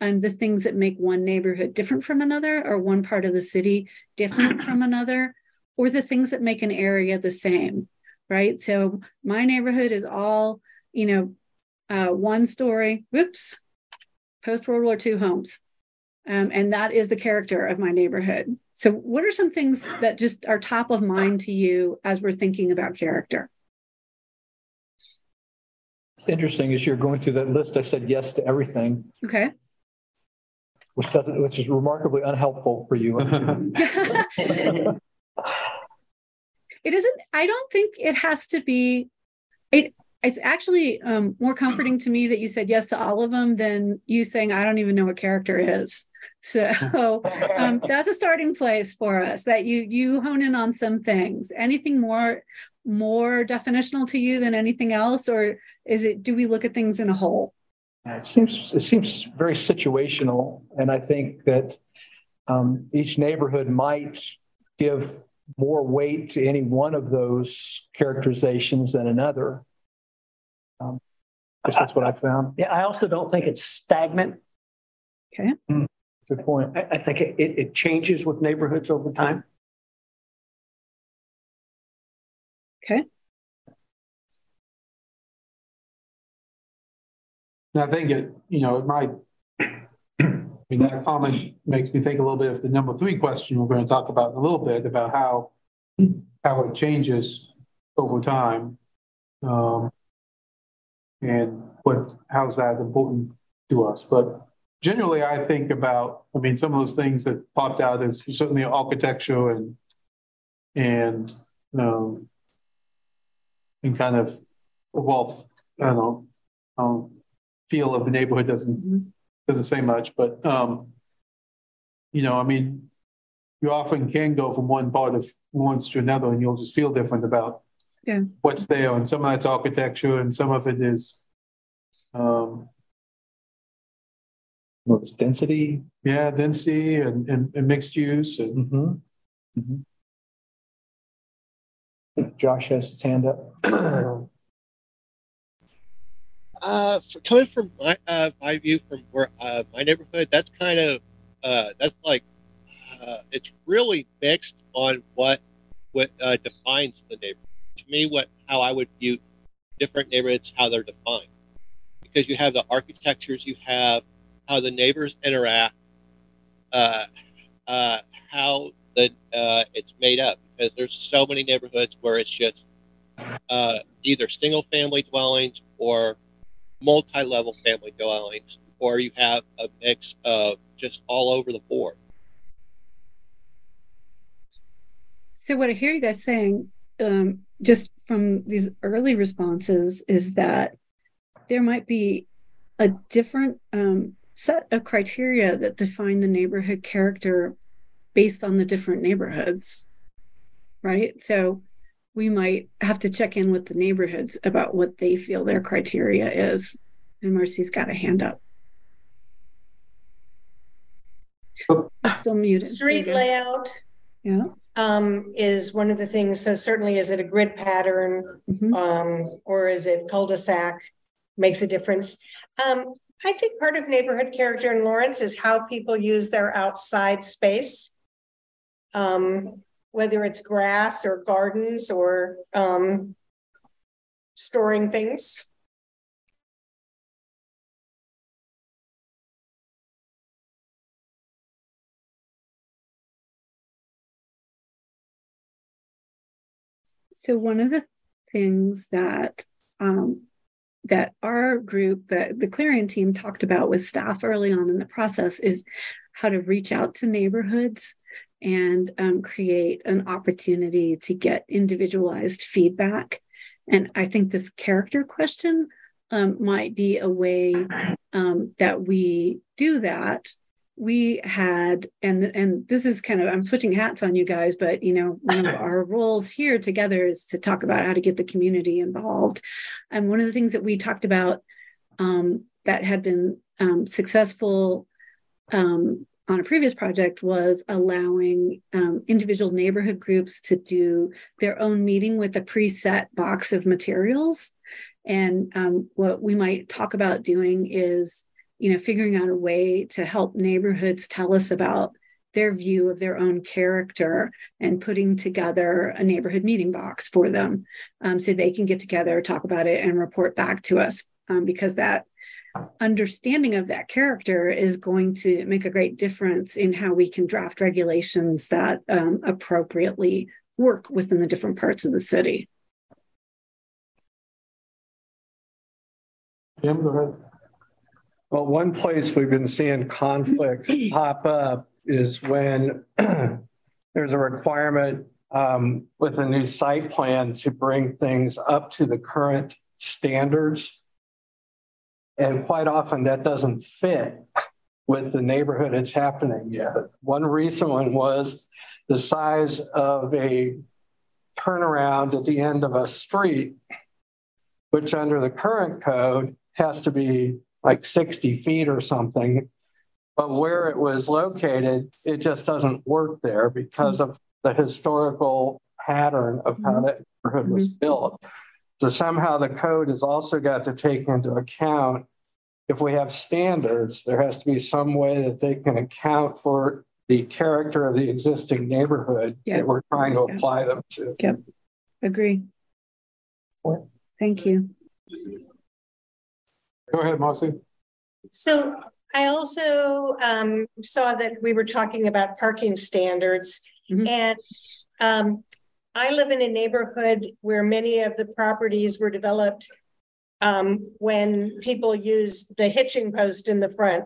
um, the things that make one neighborhood different from another, or one part of the city different from another, or the things that make an area the same, right? So my neighborhood is all, you know, uh, one story, whoops, post World War II homes. Um, and that is the character of my neighborhood. So, what are some things that just are top of mind to you as we're thinking about character? Interesting, as you're going through that list, I said yes to everything, Okay. which doesn't, which is remarkably unhelpful for you. it isn't, I don't think it has to be, it, it's actually um, more comforting to me that you said yes to all of them than you saying, I don't even know what character is. So um, that's a starting place for us that you you hone in on some things. Anything more more definitional to you than anything else, or is it do we look at things in a whole? It seems it seems very situational, and I think that um, each neighborhood might give more weight to any one of those characterizations than another. Um, that's what I found. Yeah, I also don't think it's stagnant. Okay. Good point. I, I think it, it, it changes with neighborhoods over time. Okay. I think it, you know, it might, I mean, that comment makes me think a little bit of the number three question we're going to talk about in a little bit about how, how it changes over time. Um, and what, how's that important to us? But generally, I think about, I mean, some of those things that popped out is certainly architecture and, and, um, and kind of, well, I don't know, um, feel of the neighborhood doesn't doesn't say much, but um, you know, I mean, you often can go from one part of Lawrence to another, and you'll just feel different about yeah. what's there. And some of that's architecture, and some of it is, um, well, it's density. Yeah, density and, and, and mixed use. And mm-hmm. Mm-hmm. Josh has his hand up. Uh, for coming from my uh, my view from where uh, my neighborhood, that's kind of uh, that's like uh, it's really mixed on what what uh, defines the neighborhood. To me, what how I would view different neighborhoods, how they're defined, because you have the architectures, you have how the neighbors interact, uh, uh, how the uh, it's made up. Because there's so many neighborhoods where it's just uh, either single family dwellings or multi-level family dwellings, or you have a mix of just all over the board. So what I hear you guys saying, um, just from these early responses, is that there might be a different um, set of criteria that define the neighborhood character based on the different neighborhoods, right? So we might have to check in with the neighborhoods about what they feel their criteria is. And Marcy's got a hand up. still muted. Street layout. Yeah. Um, is one of the things. So certainly, is it a grid pattern, mm-hmm. um, or is it cul-de-sac? Makes a difference. Um, I think part of neighborhood character in Lawrence is how people use their outside space. Um, whether it's grass or gardens or um, storing things. So one of the things that um, that our group, the, the Clarion team talked about with staff early on in the process is how to reach out to neighborhoods and um, create an opportunity to get individualized feedback. And I think this character question um, might be a way um, that we do that. We had, and and this is kind of I'm switching hats on you guys, but you know one of our roles here together is to talk about how to get the community involved. And one of the things that we talked about um, that had been um, successful um, on a previous project was allowing um, individual neighborhood groups to do their own meeting with a preset box of materials And um, what we might talk about doing is, you know, figuring out a way to help neighborhoods tell us about their view of their own character and putting together a neighborhood meeting box for them um, so they can get together, talk about it, and report back to us um, because that understanding of that character is going to make a great difference in how we can draft regulations that um, appropriately work within the different parts of the city. Jim, go ahead. Well, one place we've been seeing conflict pop up is when there's a requirement um, with a new site plan to bring things up to the current standards. And quite often that doesn't fit with the neighborhood it's happening yet. One recent one was the size of a turnaround at the end of a street, which under the current code has to be like 60 feet or something. But where it was located, it just doesn't work there because mm-hmm. of the historical pattern of how mm-hmm. that neighborhood was mm-hmm. built. So somehow the code has also got to take into account if we have standards, there has to be some way that they can account for the character of the existing neighborhood Yeah. that we're trying to Yeah. apply them to. Yep. Agree. Thank you. Go ahead, Marcy. So I also um, saw that we were talking about parking standards. Mhm. And um, I live in a neighborhood where many of the properties were developed um, when people used the hitching post in the front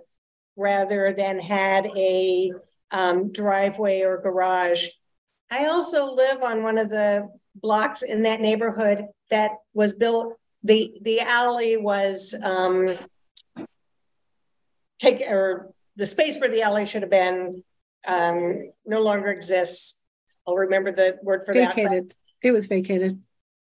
rather than had a um, driveway or garage. I also live on one of the blocks in that neighborhood that was built, the, the alley was um, take or the space where the alley should have been um, no longer exists. I'll remember the word for that. Vacated. It was vacated.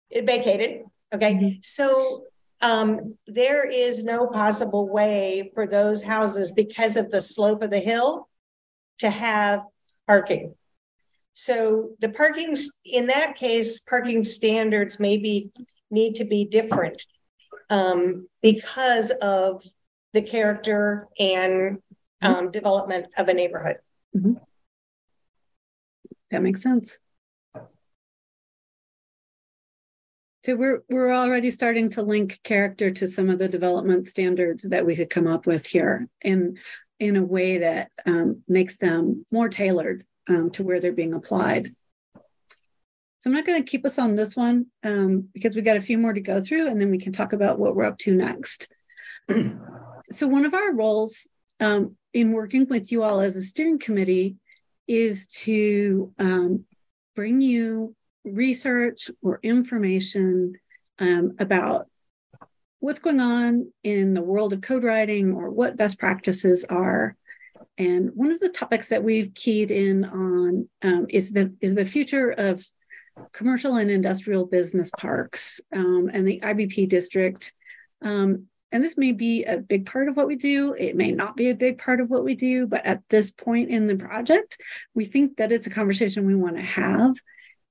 It vacated. Okay. So um, there is no possible way for those houses because of the slope of the hill to have parking. So the parking in that case, parking standards maybe need to be different um, because of the character and um, development of a neighborhood. That makes sense. So we're we're already starting to link character to some of the development standards that we could come up with here in in a way that um, makes them more tailored um, to where they're being applied. So I'm not going to keep us on this one um, because we got a few more to go through, and then we can talk about what we're up to next. so one of our roles um, in working with you all as a steering committee is to um, bring you research or information um, about what's going on in the world of code writing or what best practices are. And one of the topics that we've keyed in on um, is the is the future of commercial and industrial business parks um, and the IBP district. Um, and this may be a big part of what we do. It may not be a big part of what we do, but at this point in the project, we think that it's a conversation we want to have.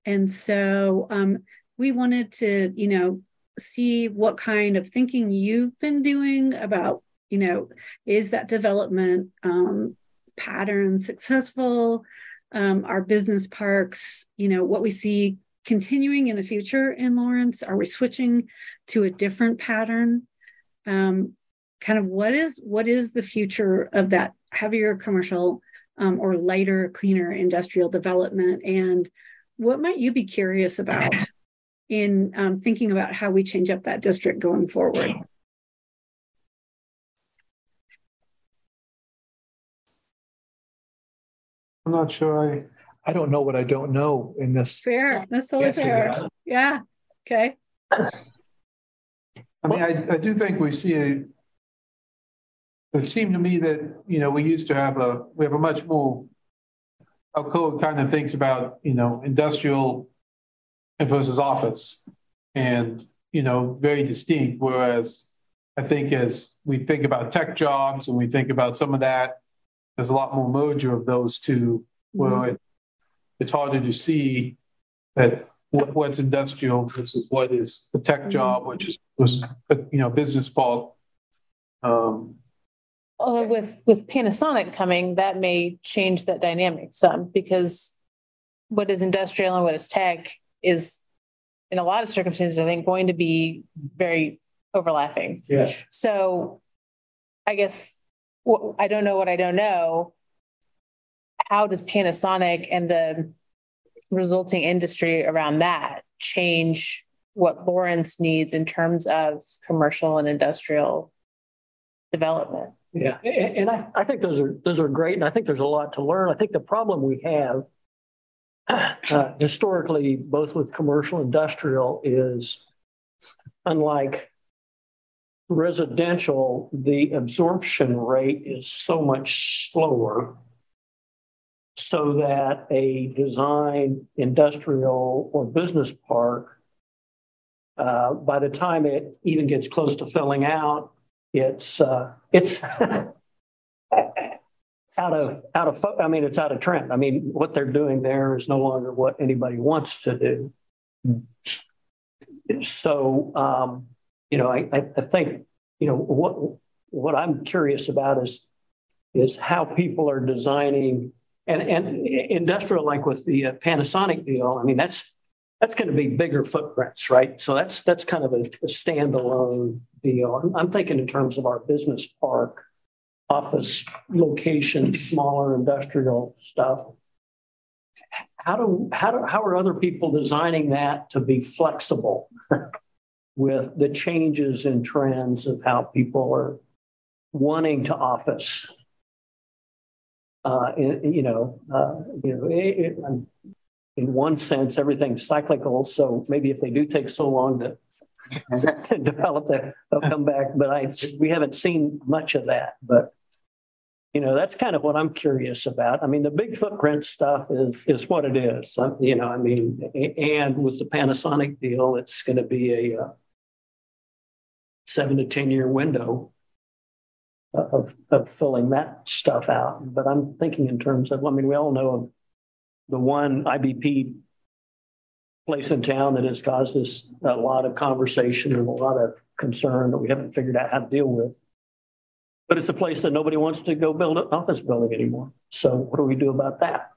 And so um, we wanted to, you know, see what kind of thinking you've been doing about, you know, is that development um, pattern successful? Um, our business parks, you know, what we see continuing in the future in Lawrence? Are we switching to a different pattern? Um, kind of what is what is the future of that heavier commercial um, or lighter, cleaner industrial development? And what might you be curious about in um, thinking about how we change up that district going forward? I'm not sure I, I don't know what I don't know in this. Fair. That's totally fair. Yeah. Okay. I mean, I, I do think we see a. It seemed to me that, you know, we used to have a, we have a much more. Our code kind of thinks about, you know, industrial versus office. And, you know, very distinct, whereas I think as we think about tech jobs and we think about some of that, there's a lot more merger of those two where it, it's harder to see that what, what's industrial versus what is a tech Mm-hmm. job, which is, was, you know, business part. Um, Although with, with Panasonic coming, that may change that dynamic some because what is industrial and what is tech is in a lot of circumstances, I think, going to be very overlapping. Yeah. So I guess, wh- I don't know what I don't know. How does Panasonic and the resulting industry around that change what Lawrence needs in terms of commercial and industrial development? Yeah, and I, I think those are, those are great, and I think there's a lot to learn. I think the problem we have uh, historically, both with commercial and industrial is unlike residential, the absorption rate is so much slower so that a design industrial or business park, uh, by the time it even gets close to filling out, it's, uh, it's out of, out of, fo- I mean, it's out of trend. I mean, what they're doing there is no longer what anybody wants to do. So, um, you know, I, I, think, you know, what, what I'm curious about is, is how people are designing and, and industrial, like with the uh, Panasonic deal. I mean, that's, that's going to be bigger footprints, right? So that's, that's kind of a, a standalone deal. I'm, I'm thinking in terms of our business park, office location, smaller industrial stuff. How do, how do, how are other people designing that to be flexible with the changes in trends of how people are wanting to office? Uh, you know, uh, you know, it, it, in one sense, everything's cyclical. So maybe if they do take so long to, to develop that, they'll come back. But I, we haven't seen much of that. But you know, that's kind of what I'm curious about. I mean, the big footprint stuff is is what it is. You know, I mean, and with the Panasonic deal, it's going to be a uh, seven to ten year window of of filling that stuff out. But I'm thinking in terms of, I mean, we all know of the one IBP place in town that has caused us a lot of conversation and a lot of concern that we haven't figured out how to deal with. But it's a place that nobody wants to go build an office building anymore. So what do we do about that?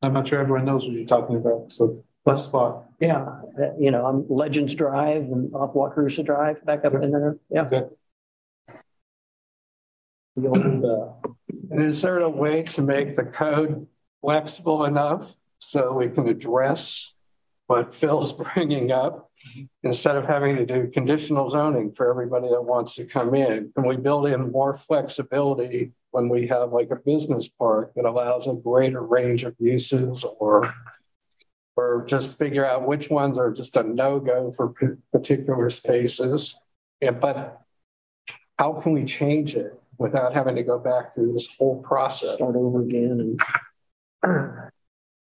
I'm not sure everyone knows what you're talking about, so best spot. Yeah, uh, you know, I'm Legends Drive and off Wakarusa Drive back up in there. Yeah. Exactly. The old, uh, And is there a way to make the code flexible enough so we can address what Phil's bringing up? Instead of having to do conditional zoning for everybody that wants to come in, can we build in more flexibility when we have like a business park that allows a greater range of uses or or just figure out which ones are just a no-go for particular spaces? But how can we change it without having to go back through this whole process? start over again and.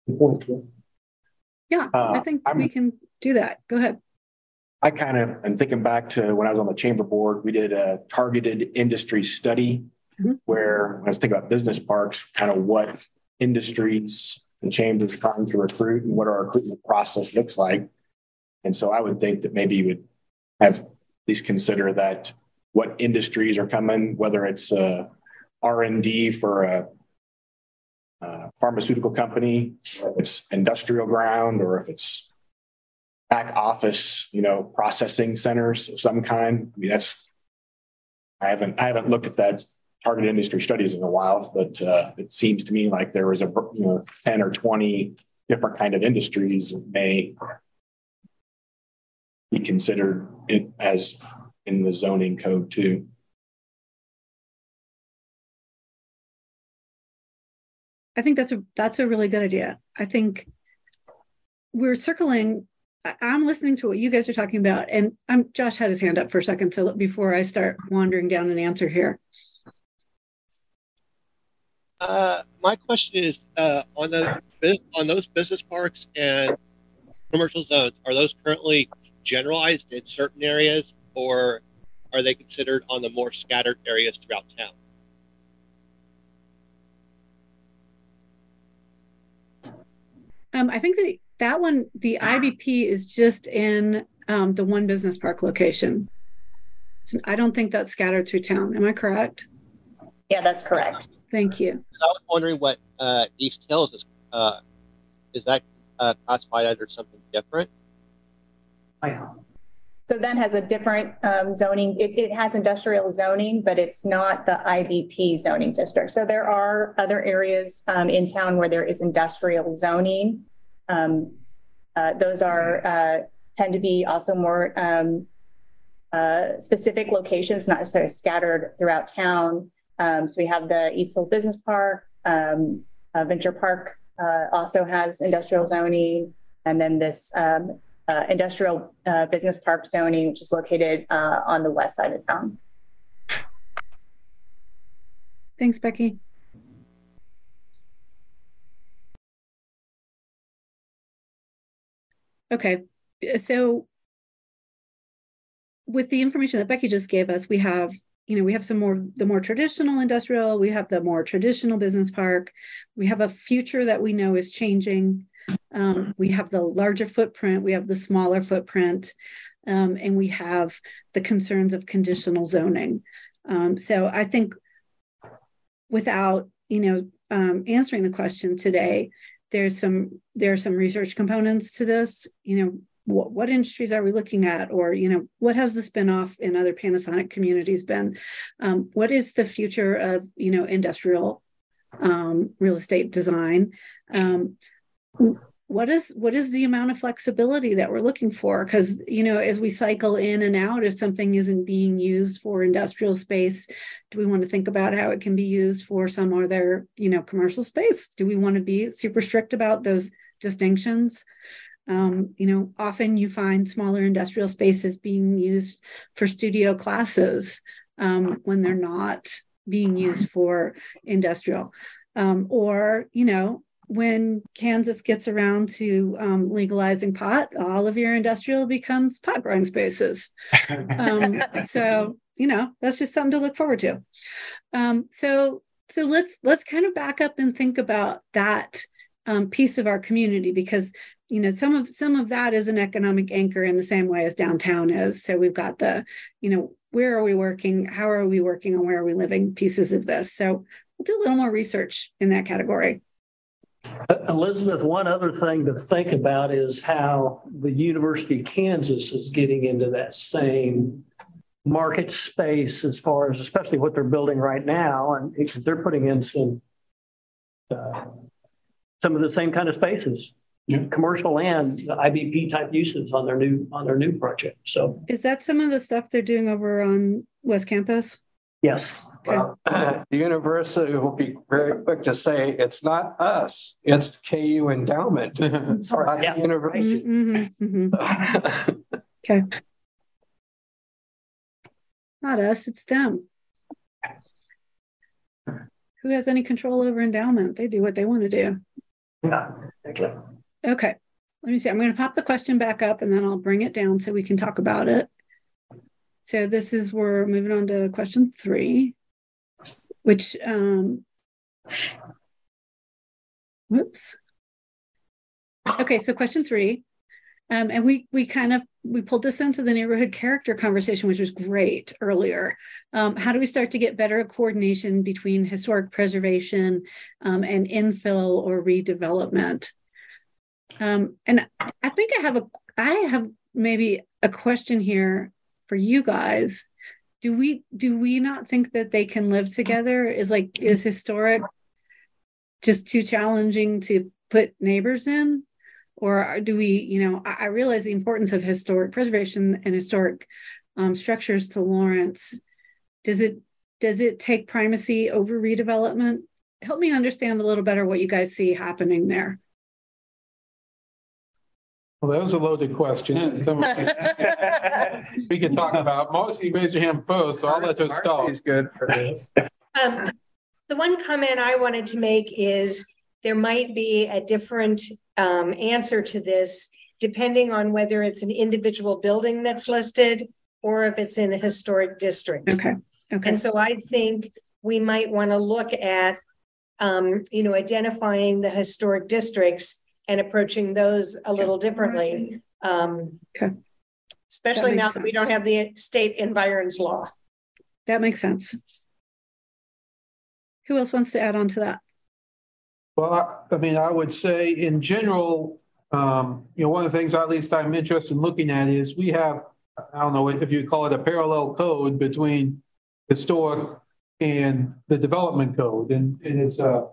Yeah, I Uh, think I'm- we can do that. Go ahead. I kind of am thinking back to when I was on the chamber board, we did a targeted industry study Mhm. where I was thinking about business parks, kind of what industries the chamber is trying to recruit and what our recruitment process looks like. And so I would think that maybe you would have at least consider that what industries are coming, whether it's uh R and D for a uh, pharmaceutical company, if it's industrial ground, or if it's back office, you know, processing centers of some kind. I mean, that's, I haven't, I haven't looked at that target industry studies in a while, but uh, it seems to me like there was a, you know, 10 or 20 different kind of industries that may be considered as in the zoning code too. I think that's a that's a really good idea. I think we're circling. I'm listening to what you guys are talking about, and I'm Josh had his hand up for a second. So before I start wandering down an answer here, Uh, my question is, uh, on the, on those business parks and commercial zones, are those currently generalized in certain areas or are they considered on the more scattered areas throughout town? Um, I think that that one, the IBP is just in um, the one business park location. So I don't think that's scattered through town. Am I correct? Yeah, that's correct. Thank you. I was wondering what uh, East Hills is. Uh, is that uh, classified under something different? So that has a different um, zoning. It, it has industrial zoning, but it's not the IBP zoning district. So there are other areas um, in town where there is industrial zoning. Um, uh, those are uh, tend to be also more um, uh, specific locations, not necessarily scattered throughout town. Um, so we have the East Hill Business Park, um, uh, Venture Park uh, also has industrial zoning, and then this uh, industrial uh, business park zoning, which is located uh, on the west side of town. Thanks, Becky. Okay, so with the information that Becky just gave us, we have, you know, we have some more, the more traditional industrial, we have the more traditional business park, we have a future that we know is changing. Um, we have the larger footprint, we have the smaller footprint, um, and we have the concerns of conditional zoning. Um, so I think without, you know, um, answering the question today, there's some there are some research components to this. You know, what, what industries are we looking at or you know what has the spinoff in other panasonic communities been um, what is the future of you know industrial um, real estate design what is what is the amount of flexibility that we're looking for? Because you know as we cycle in and out if something isn't being used for industrial space do we want to think about how it can be used for some other you know commercial space? Do we want to be super strict about those distinctions? Um, you know, often you find smaller industrial spaces being used for studio classes um, when they're not being used for industrial. Um, or, you know, when Kansas gets around to um, legalizing pot, all of your industrial becomes pot growing spaces. Um, so, you know, that's just something to look forward to. Um, so, so let's let's kind of back up and think about that um, piece of our community because you know some of some of that is an economic anchor in the same way as downtown is. So we've got the you know where are we working? How are we working? And where are we living? Pieces of this. So we'll do a little more research in that category Elizabeth, one other thing to think about is how the University of Kansas is getting into that same market space as far as especially what they're building right now. And they're putting in some uh, some of the same kind of spaces yeah. commercial and IBP type uses on their new on their new project. So is that some of the stuff they're doing over on West Campus? Yes. Well, the university will be very quick to say it's not us, it's the KU endowment. it's not yeah. the university. Mm-hmm, mm-hmm. okay. Not us, it's them. Who has any control over endowment? They do what they want to do. Yeah, exactly. Okay. Let me see. I'm going to pop the question back up and then I'll bring it down so we can talk about it. So this is we're moving on to question three, which um whoops. Okay, so question three. Um, and we we kind of we pulled this into the neighborhood character conversation, which was great earlier. Um, how do we start to get better coordination between historic preservation um, and infill or redevelopment? Um, and I think I have a I have maybe a question here for you guys. Do we do we not think that they can live together? Is like is historic just too challenging to put neighbors in? Or do we, you know, I, I realize the importance of historic preservation and historic um, structures to Lawrence. Does it does it take primacy over redevelopment? Help me understand a little better what you guys see happening there. Well, that was a loaded question. we could talk about. Mostly raise your hand first, so I'll let her start. He's good for this. Um, the one comment I wanted to make is there might be a different um, answer to this depending on whether it's an individual building that's listed or if it's in a historic district. Okay. Okay. And so I think we might want to look at, um, you know, identifying the historic districts and approaching those a little differently. Um, Okay. Especially That now makes that we don't have the state environs law. That makes sense. Who else wants to add on to that? Well, I, I mean, I would say in general, um, you know, one of the things at least I'm interested in looking at is we have, I don't know if you call it a parallel code between historic and the development code. And, and it's a,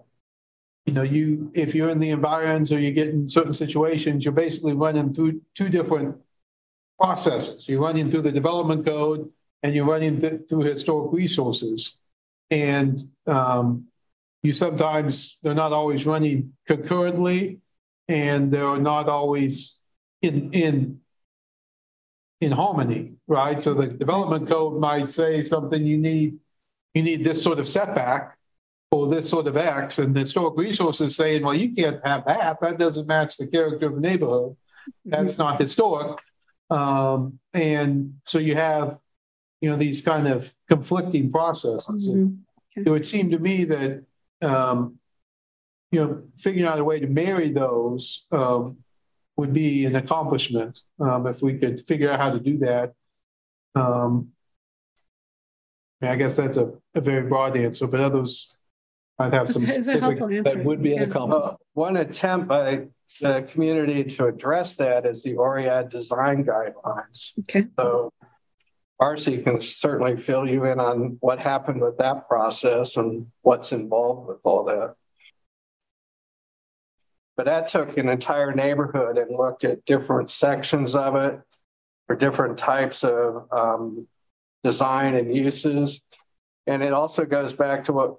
you know, you, if you're in the environs or you get in certain situations, you're basically running through two different processes. You're running through the development code and you're running th- through historic resources. And, um, you sometimes, they're not always running concurrently and they're not always in, in, in harmony, right? So the development code might say something you need, you need this sort of setback or this sort of X and the historic resources saying, well, you can't have that. That doesn't match the character of the neighborhood. That's not historic. Um, and so you have, you know, these kind of conflicting processes. And Mhm. It would seem to me that, um, you know, figuring out a way to marry those, um, would be an accomplishment, um, if we could figure out how to do that. Um, I I guess that's a, a very broad answer, but others might have some. It's it's specific- helpful answer. That would be an Yeah. accomplishment. Uh, One attempt by the community to address that is the Oread design guidelines. Okay. So Marcy can certainly fill you in on what happened with that process and what's involved with all that. But that took an entire neighborhood and looked at different sections of it for different types of um, design and uses. And it also goes back to what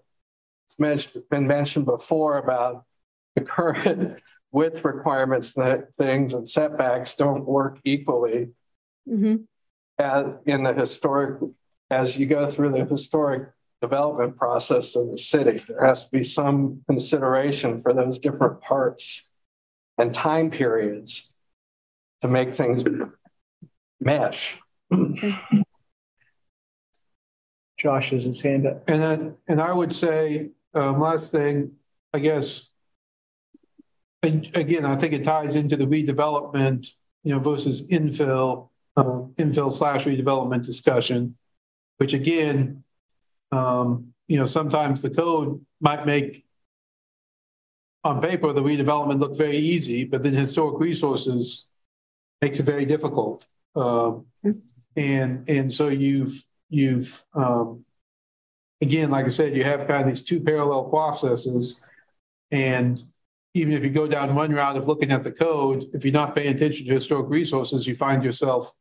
mentioned, been mentioned before about the current width requirements that things and setbacks don't work equally Mhm. as in the historic, as you go through the historic development process of the city, there has to be some consideration for those different parts and time periods to make things mesh. Josh has his hand up. And then, and I would say, um, last thing, I guess. And again, I think it ties into the redevelopment, you know, versus infill, um, infill slash redevelopment discussion. Which again, um, you know, sometimes the code might make. On paper, the redevelopment look very easy, but then historic resources makes it very difficult. Um, and, and so you've, you've, um, again, like I said, you have kind of these two parallel processes. And even if you go down one route of looking at the code, if you're not paying attention to historic resources, you find yourself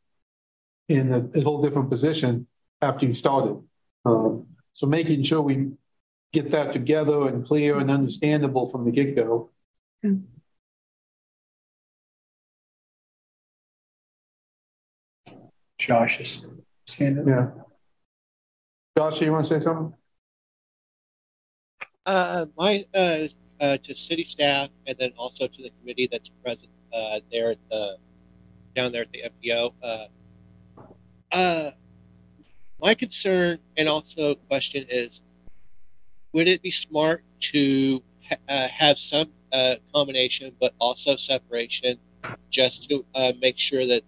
in a, a whole different position after you've started. Um, so making sure we get that together and clear and understandable from the get-go. Josh has his hand up. Yeah. Josh, you want to say something? Uh, my, uh, uh, to city staff and then also to the committee that's present, uh, there at the, down there at the FBO, uh, uh, my concern and also question is, would it be smart to ha- uh, have some, uh, combination, but also separation just to, uh, make sure that,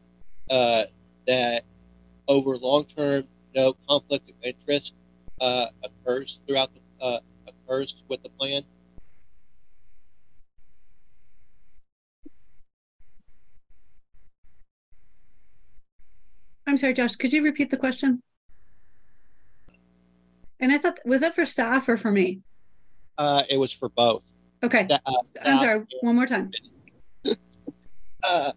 uh, that over long term, no conflict of interest, uh, occurs throughout the, uh, occurs with the plan? I'm sorry, Josh, could you repeat the question? And I thought, was that for staff or for me? Uh, it was for both. Okay, uh, I'm sorry, one more time. Uh,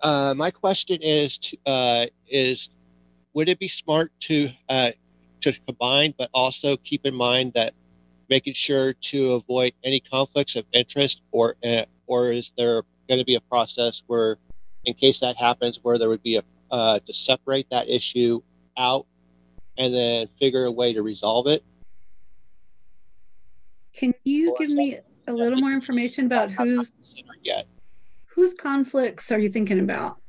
uh, my question is, to, uh, is would it be smart to uh, to combine, but also keep in mind that making sure to avoid any conflicts of interest, or uh, or is there going to be a process where, in case that happens, where there would be a uh, to separate that issue out and then figure a way to resolve it? Can you give me a little more information about who's Yet, whose conflicts are you thinking about?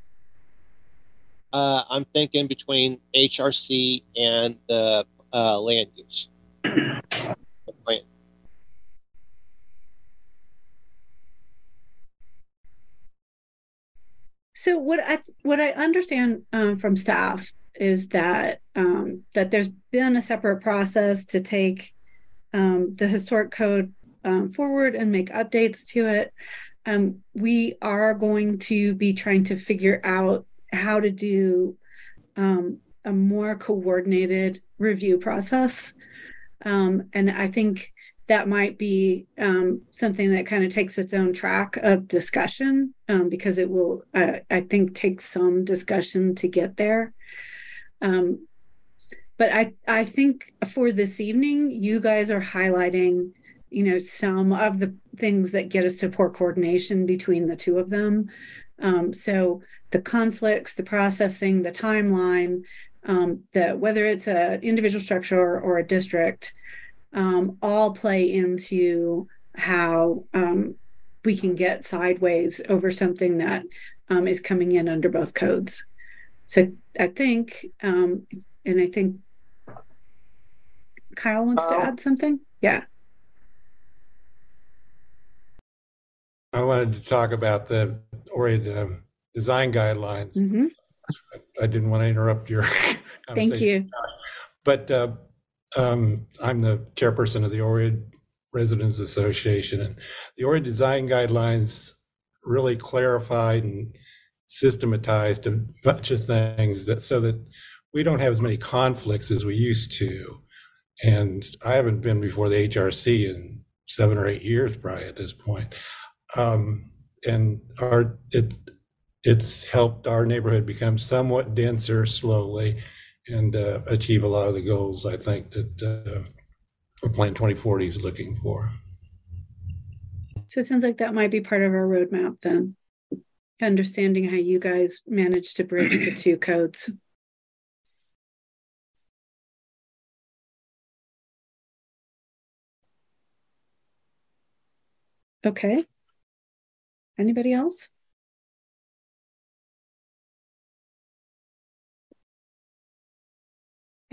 Uh, I'm thinking between HRC and the uh, land use. So what I what I understand um, from staff is that um, that there's been a separate process to take um, the historic code um, forward and make updates to it. Um, we are going to be trying to figure out how to do um, a more coordinated review process. Um, and I think that might be um, something that kind of takes its own track of discussion um, because it will, uh, I think, take some discussion to get there. Um, but I, I think for this evening, you guys are highlighting, you know, some of the things that get us to poor coordination between the two of them. Um, so the conflicts, the processing, the timeline, um, the whether it's an individual structure or, or a district, um, all play into how um, we can get sideways over something that um, is coming in under both codes. So I think, um, and I think Kyle wants to add something. Yeah. I wanted to talk about the Oread um, design guidelines. Mhm. I didn't want to interrupt your Thank you. But uh, um, I'm the chairperson of the Oread Residents Association, and the Oread design guidelines really clarified and systematized a bunch of things that so that we don't have as many conflicts as we used to. And I haven't been before the HRC in seven or eight years, probably at this point. Um, and our it it's helped our neighborhood become somewhat denser slowly and uh, achieve a lot of the goals I think that uh, Plan 2040 is looking for. So it sounds like that might be part of our roadmap then. Understanding how you guys manage to bridge the two codes. Okay. Anybody else?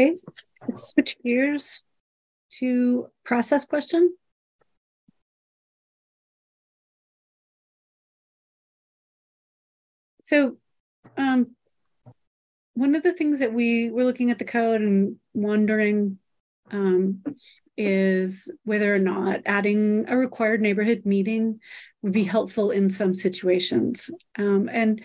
Okay, let's switch gears to process question. So, um, one of the things that we were looking at the code and wondering um, is whether or not adding a required neighborhood meeting would be helpful in some situations. Um, and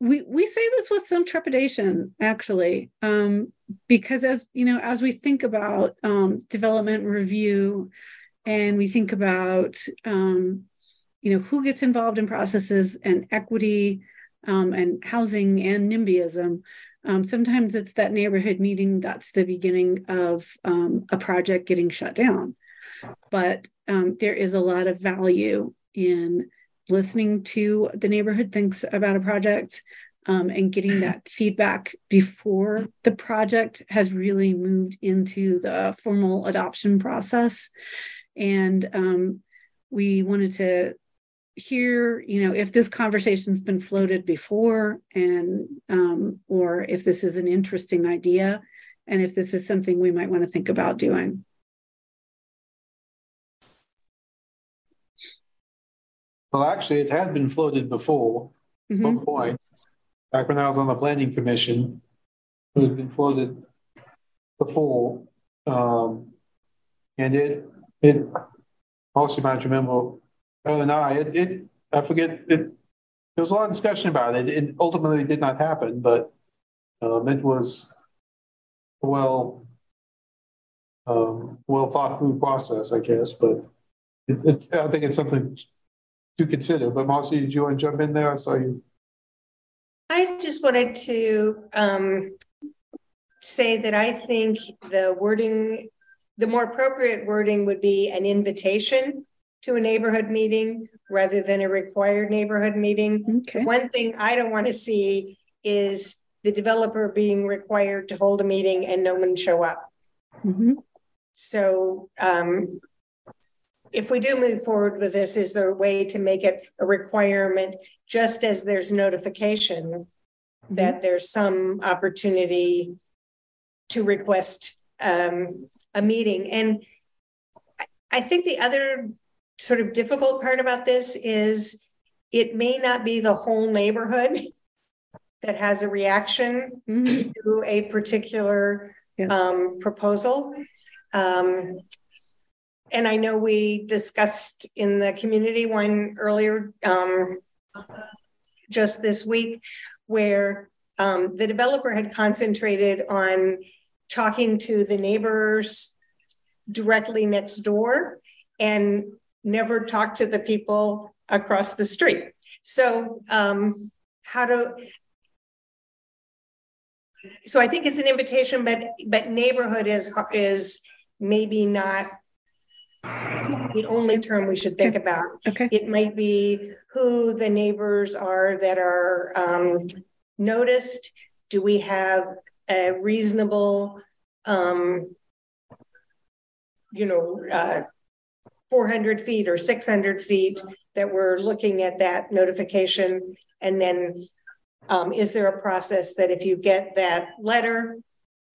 we we say this with some trepidation, actually, um, because as you know, as we think about um, development review, and we think about um, you know who gets involved in processes and equity um, and housing and NIMBYism. Um, sometimes it's that neighborhood meeting that's the beginning of um, a project getting shut down. But um, there is a lot of value in listening to the neighborhood thinks about a project um, and getting that feedback before the project has really moved into the formal adoption process. And um, we wanted to hear, you know, if this conversation's been floated before and um, or if this is an interesting idea and if this is something we might want to think about doing. Well, actually, it had been floated before, at one point, back when I was on the planning commission. It had been floated before. Um, and it, it, also might remember, better than I, it, it, I forget, it, there was a lot of discussion about it. It ultimately did not happen, but, um, it was well, um, well thought through process, I guess, but it, it, I think it's something to consider. But Marcy, did you want to jump in there? I saw you. I just wanted to um, say that I think the wording, the more appropriate wording would be an invitation to a neighborhood meeting rather than a required neighborhood meeting. Okay. One thing I don't want to see is the developer being required to hold a meeting and no one show up. Mhm. So um, if we do move forward with this, is there a way to make it a requirement, just as there's notification that there's some opportunity to request um, a meeting? And I- think the other sort of difficult part about this is it may not be the whole neighborhood that has a reaction Mhm. to a particular Yeah. um, proposal. Um, and I know we discussed in the community one earlier um, just this week where um, the developer had concentrated on talking to the neighbors directly next door and never talked to the people across the street. So um, how to so I think it's an invitation, but but neighborhood is is maybe not the only term we should think about. Okay. It might be who the neighbors are that are um, noticed. Do we have a reasonable, um, you know, uh, 400 feet or 600 feet that we're looking at that notification? And then um, is there a process that if you get that letter,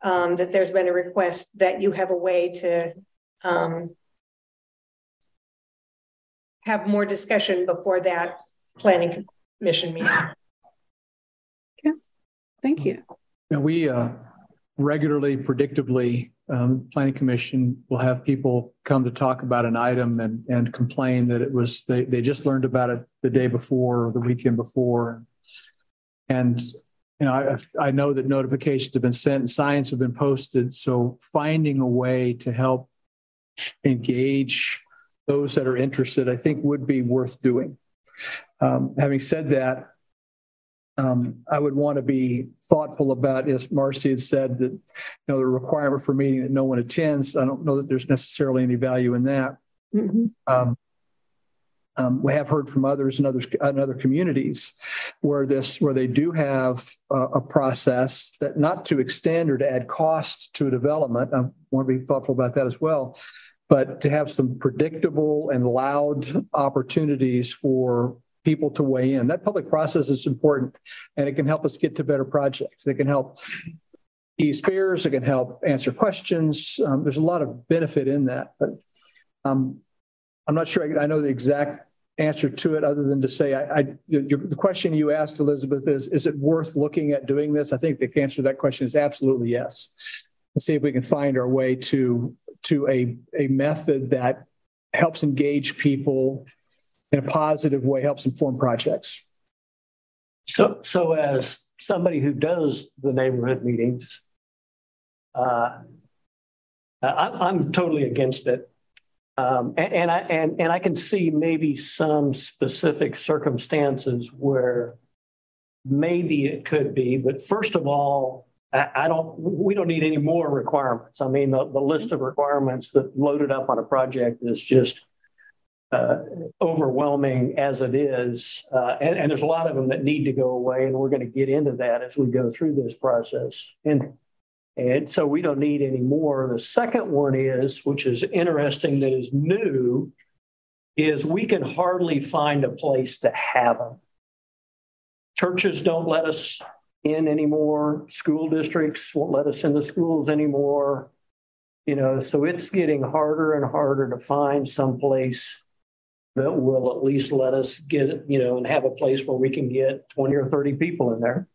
um, that there's been a request that you have a way to um, have more discussion before that planning commission meeting? Okay. Thank you. Now, we uh, regularly, predictably, um, planning commission will have people come to talk about an item and, and complain that it was, they, they just learned about it the day before or the weekend before. And, you know, I, I know that notifications have been sent and signs have been posted. So finding a way to help engage those that are interested, I think would be worth doing. Um, having said that, um, I would want to be thoughtful about, as Marcy had said, that, you know, the requirement for meeting that no one attends. I don't know that there's necessarily any value in that. Mhm. Um, um, we have heard from others in others in other communities where this where they do have a, a process that not to extend or to add cost to a development. I want to be thoughtful about that as well, but to have some predictable and loud opportunities for people to weigh in. That public process is important, and it can help us get to better projects. It can help ease fears. It can help answer questions. Um, there's a lot of benefit in that, but um, I'm not sure I, I know the exact answer to it other than to say I, I your, the question you asked Elizabeth is is it worth looking at doing this? I think the answer to that question is absolutely yes. Let's see if we can find our way to to a a method that helps engage people in a positive way, helps inform projects. So, so as somebody who does the neighborhood meetings, uh, I, I'm totally against it. Um, and, and I and, and I can see maybe some specific circumstances where maybe it could be, but first of all, I, I don't. We don't need any more requirements. I mean, the, the list of requirements that loaded up on a project is just uh, overwhelming as it is, uh, and, and there's a lot of them that need to go away, and we're going to get into that as we go through this process. And and so we don't need any more. The second one is, which is interesting, that is new, is we can hardly find a place to have them. Churches don't let us in anymore. School districts won't let us in the schools anymore. You know, so it's getting harder and harder to find some place that will at least let us get, you know, and have a place where we can get 20 or 30 people in there.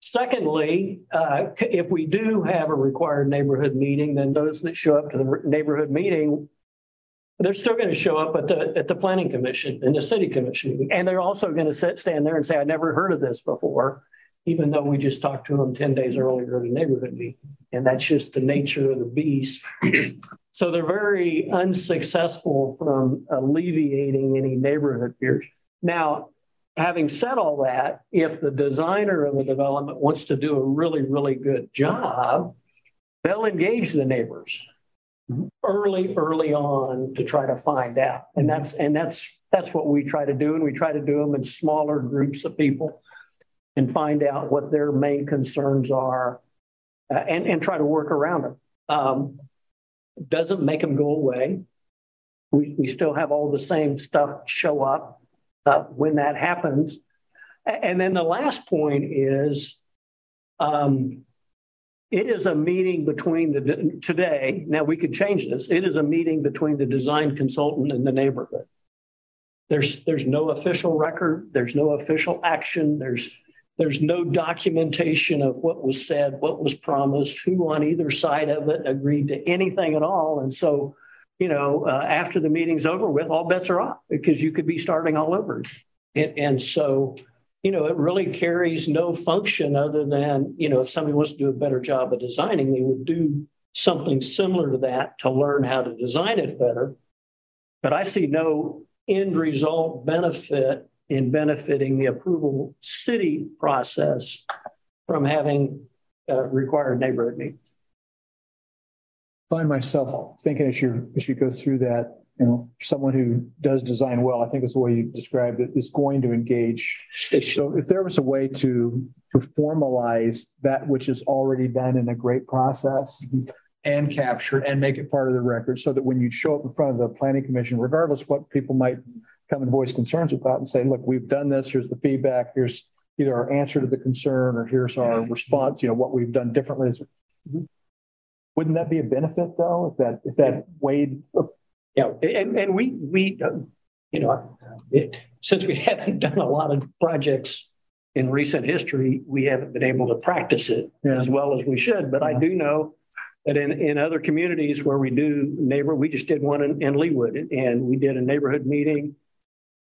Secondly, uh, if we do have a required neighborhood meeting, then those that show up to the neighborhood meeting, they're still going to show up at the at the planning commission and the city commission, and they're also going to sit, stand there and say, "I never heard of this before," even though we just talked to them ten days earlier at a neighborhood meeting, and that's just the nature of the beast. so they're very unsuccessful from alleviating any neighborhood fears. Now, having said all that, if the designer of a development wants to do a really, really good job, they'll engage the neighbors early, early on to try to find out. And that's and that's that's what we try to do. And we try to do them in smaller groups of people and find out what their main concerns are uh, and, and try to work around them. Um, doesn't make them go away. We, we still have all the same stuff show up uh, when that happens. And then the last point is um, it is a meeting between the today. Now we could change this. It is a meeting between the design consultant and the neighborhood. There's, there's no official record. There's no official action. There's, there's no documentation of what was said, what was promised, who on either side of it agreed to anything at all. And so, you know, uh, after the meeting's over with, all bets are off because you could be starting all over. And, and so, you know, it really carries no function other than, you know, if somebody wants to do a better job of designing, they would do something similar to that to learn how to design it better. But I see no end result benefit in benefiting the approval city process from having uh, required neighborhood meetings. Find myself thinking as you as you go through that, you know, someone who does design well, I think is the way you described it, is going to engage. So if there was a way to to formalize that which is already done in a great process and capture and make it part of the record so that when you show up in front of the planning commission, regardless what people might come and voice concerns about and say, look, we've done this, here's the feedback, here's either our answer to the concern or here's our mm-hmm. response, you know, what we've done differently. Mm-hmm. Wouldn't that be a benefit though, if that if that weighed yeah, and, and we, we, you know, it, since we haven't done a lot of projects in recent history, we haven't been able to practice it yeah. as well as we should. But yeah. I do know that in, in other communities where we do neighbor, we just did one in, in Leawood and we did a neighborhood meeting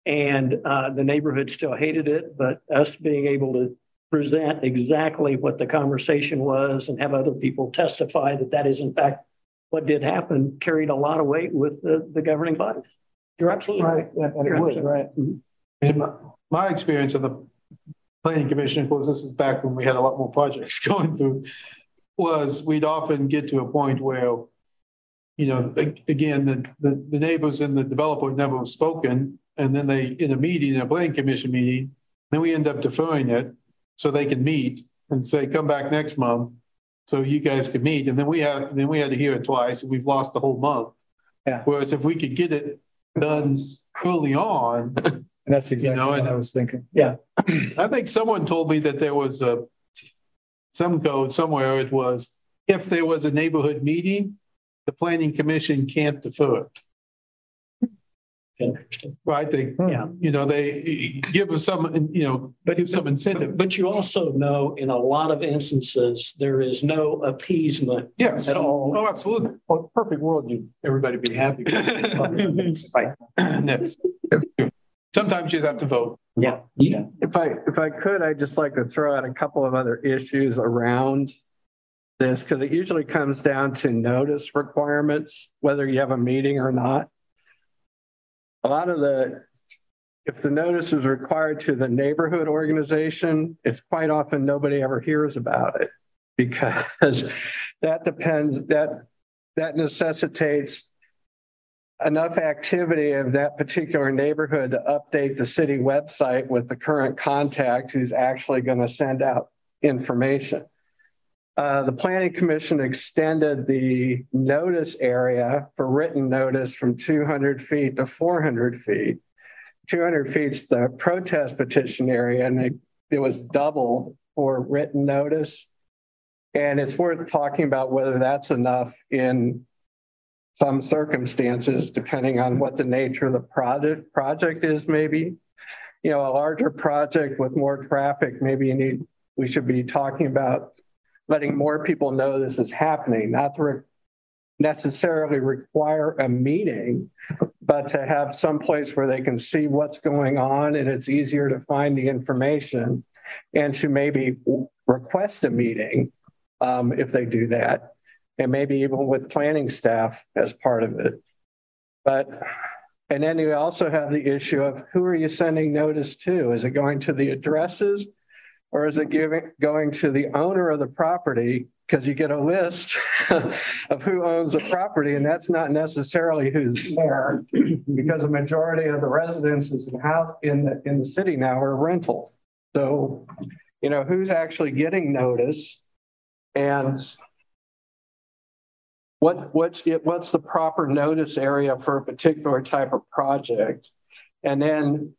and uh, the neighborhood still hated it, but us being able to present exactly what the conversation was and have other people testify that that is in fact what did happen carried a lot of weight with the, the governing bodies. You're absolutely right. right. And, it would, right. Mm-hmm. And my, my experience of the planning commission, of course, this is back when we had a lot more projects going through, was we'd often get to a point where, you know, again, the, the, the neighbors and the developer never have spoken. And then they, in a meeting, a planning commission meeting, then we end up deferring it so they can meet and say, come back next month so you guys could meet. And then we have then we had to hear it twice, and we've lost the whole month. Yeah. Whereas if we could get it done early on, and that's exactly you know, what I was thinking. Yeah, I think someone told me that there was a some code somewhere. It was if there was a neighborhood meeting, the planning commission can't defer it. Interesting. Well, I think, hmm. yeah. you know, they give us some, you know, but give some incentive. But, but, you also know in a lot of instances, there is no appeasement yes. at all. Oh, absolutely. Well, perfect world, you everybody be happy. right. yes. Sometimes you just have to vote. Yeah. yeah. If I if I could, I'd just like to throw out a couple of other issues around this because it usually comes down to notice requirements, whether you have a meeting or not a lot of the, if the notice is required to the neighborhood organization, it's quite often nobody ever hears about it because that depends, that, that necessitates enough activity of that particular neighborhood to update the city website with the current contact who's actually going to send out information. Uh, the Planning Commission extended the notice area for written notice from 200 feet to 400 feet. 200 feet's the protest petition area, and it, it was double for written notice. And it's worth talking about whether that's enough in some circumstances, depending on what the nature of the project project is, maybe. You know, a larger project with more traffic, maybe you need we should be talking about letting more people know this is happening, not to re- necessarily require a meeting, but to have some place where they can see what's going on and it's easier to find the information and to maybe request a meeting um, if they do that. And maybe even with planning staff as part of it. But, and then you also have the issue of who are you sending notice to? Is it going to the addresses? Or is it giving going to the owner of the property? Because you get a list of who owns the property and that's not necessarily who's there because a majority of the residences in house in the in the city now are rental. So you know who's actually getting notice? And what what's what's the proper notice area for a particular type of project? And then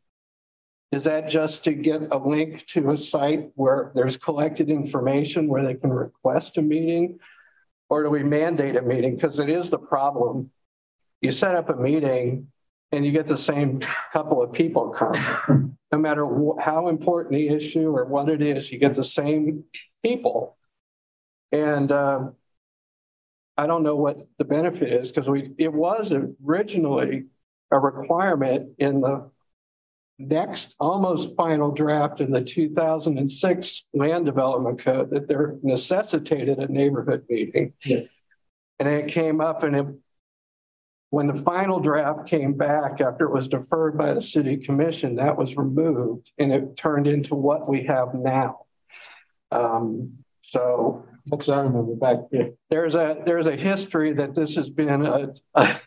is that just to get a link to a site where there's collected information where they can request a meeting? Or do we mandate a meeting? Because it is the problem. You set up a meeting and you get the same couple of people come. No matter how important the issue or what it is, you get the same people. And um, I don't know what the benefit is because we, it was originally a requirement in the next almost final draft in the 2006 land development code that there necessitated a neighborhood meeting. Yes. And it came up and it, when the final draft came back after it was deferred by the city commission, that was removed and it turned into what we have now. Um, so That's I remember back. Yeah. there's a there's a history that this has been a, a,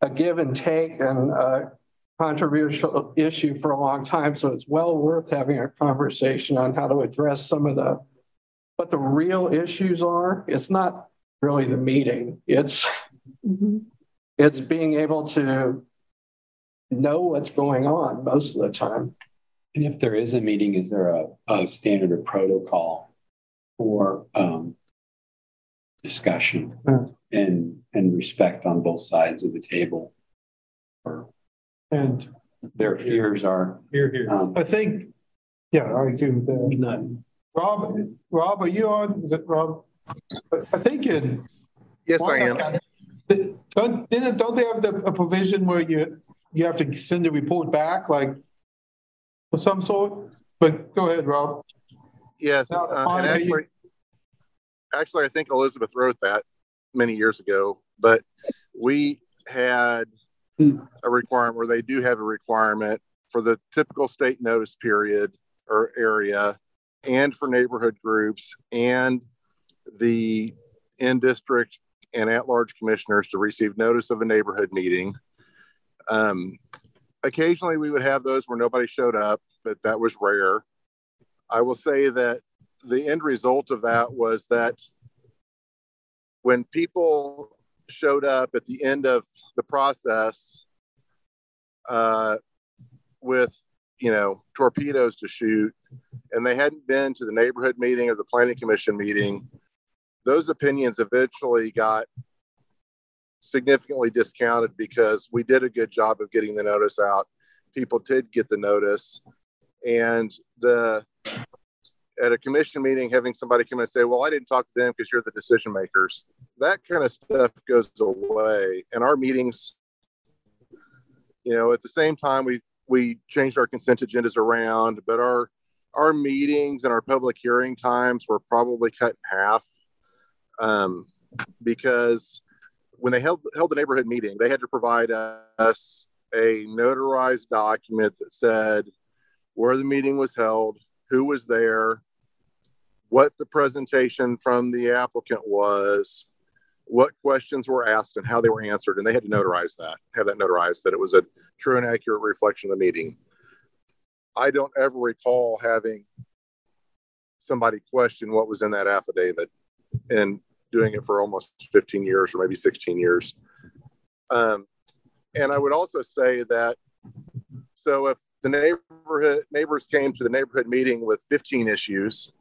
a give and take and a controversial issue for a long time. So it's well worth having a conversation on how to address some of the what the real issues are. It's not really the meeting. It's it's being able to know what's going on most of the time. And if there is a meeting, is there a, a standard or protocol for um, discussion Hmm. and and respect on both sides of the table? Or And their fears are. here, here. Um, I think, yeah, I agree with that. none. Rob, Rob, are you on? Is it Rob? I think in. Yes, I am. Don't, didn't, don't they have the, a provision where you, you have to send a report back, like of some sort? But go ahead, Rob. Yes, Now, uh, Monica, and you- actually, actually, I think Elizabeth wrote that many years ago. But we had a requirement where they do have a requirement for the typical state notice period or area, and for neighborhood groups and the in district and at large commissioners to receive notice of a neighborhood meeting. Um, occasionally, we would have those where nobody showed up, but that was rare. I will say that the end result of that was that when people showed up at the end of the process uh, with, you know, torpedoes to shoot, and they hadn't been to the neighborhood meeting or the planning commission meeting, those opinions eventually got significantly discounted because we did a good job of getting the notice out. People did get the notice, and the at a commission meeting, having somebody come and say, Well, I didn't talk to them because you're the decision makers. That kind of stuff goes away. And our meetings, you know, at the same time, we, we changed our consent agendas around, but our, our meetings and our public hearing times were probably cut in half. Um, because when they held, held the neighborhood meeting, they had to provide us a notarized document that said where the meeting was held, who was there, what the presentation from the applicant was, what questions were asked, and how they were answered. And they had to notarize that, have that notarized that it was a true and accurate reflection of the meeting. I don't ever recall having somebody question what was in that affidavit and doing it for almost 15 years or maybe 16 years. Um, and I would also say that so if the neighborhood neighbors came to the neighborhood meeting with 15 issues.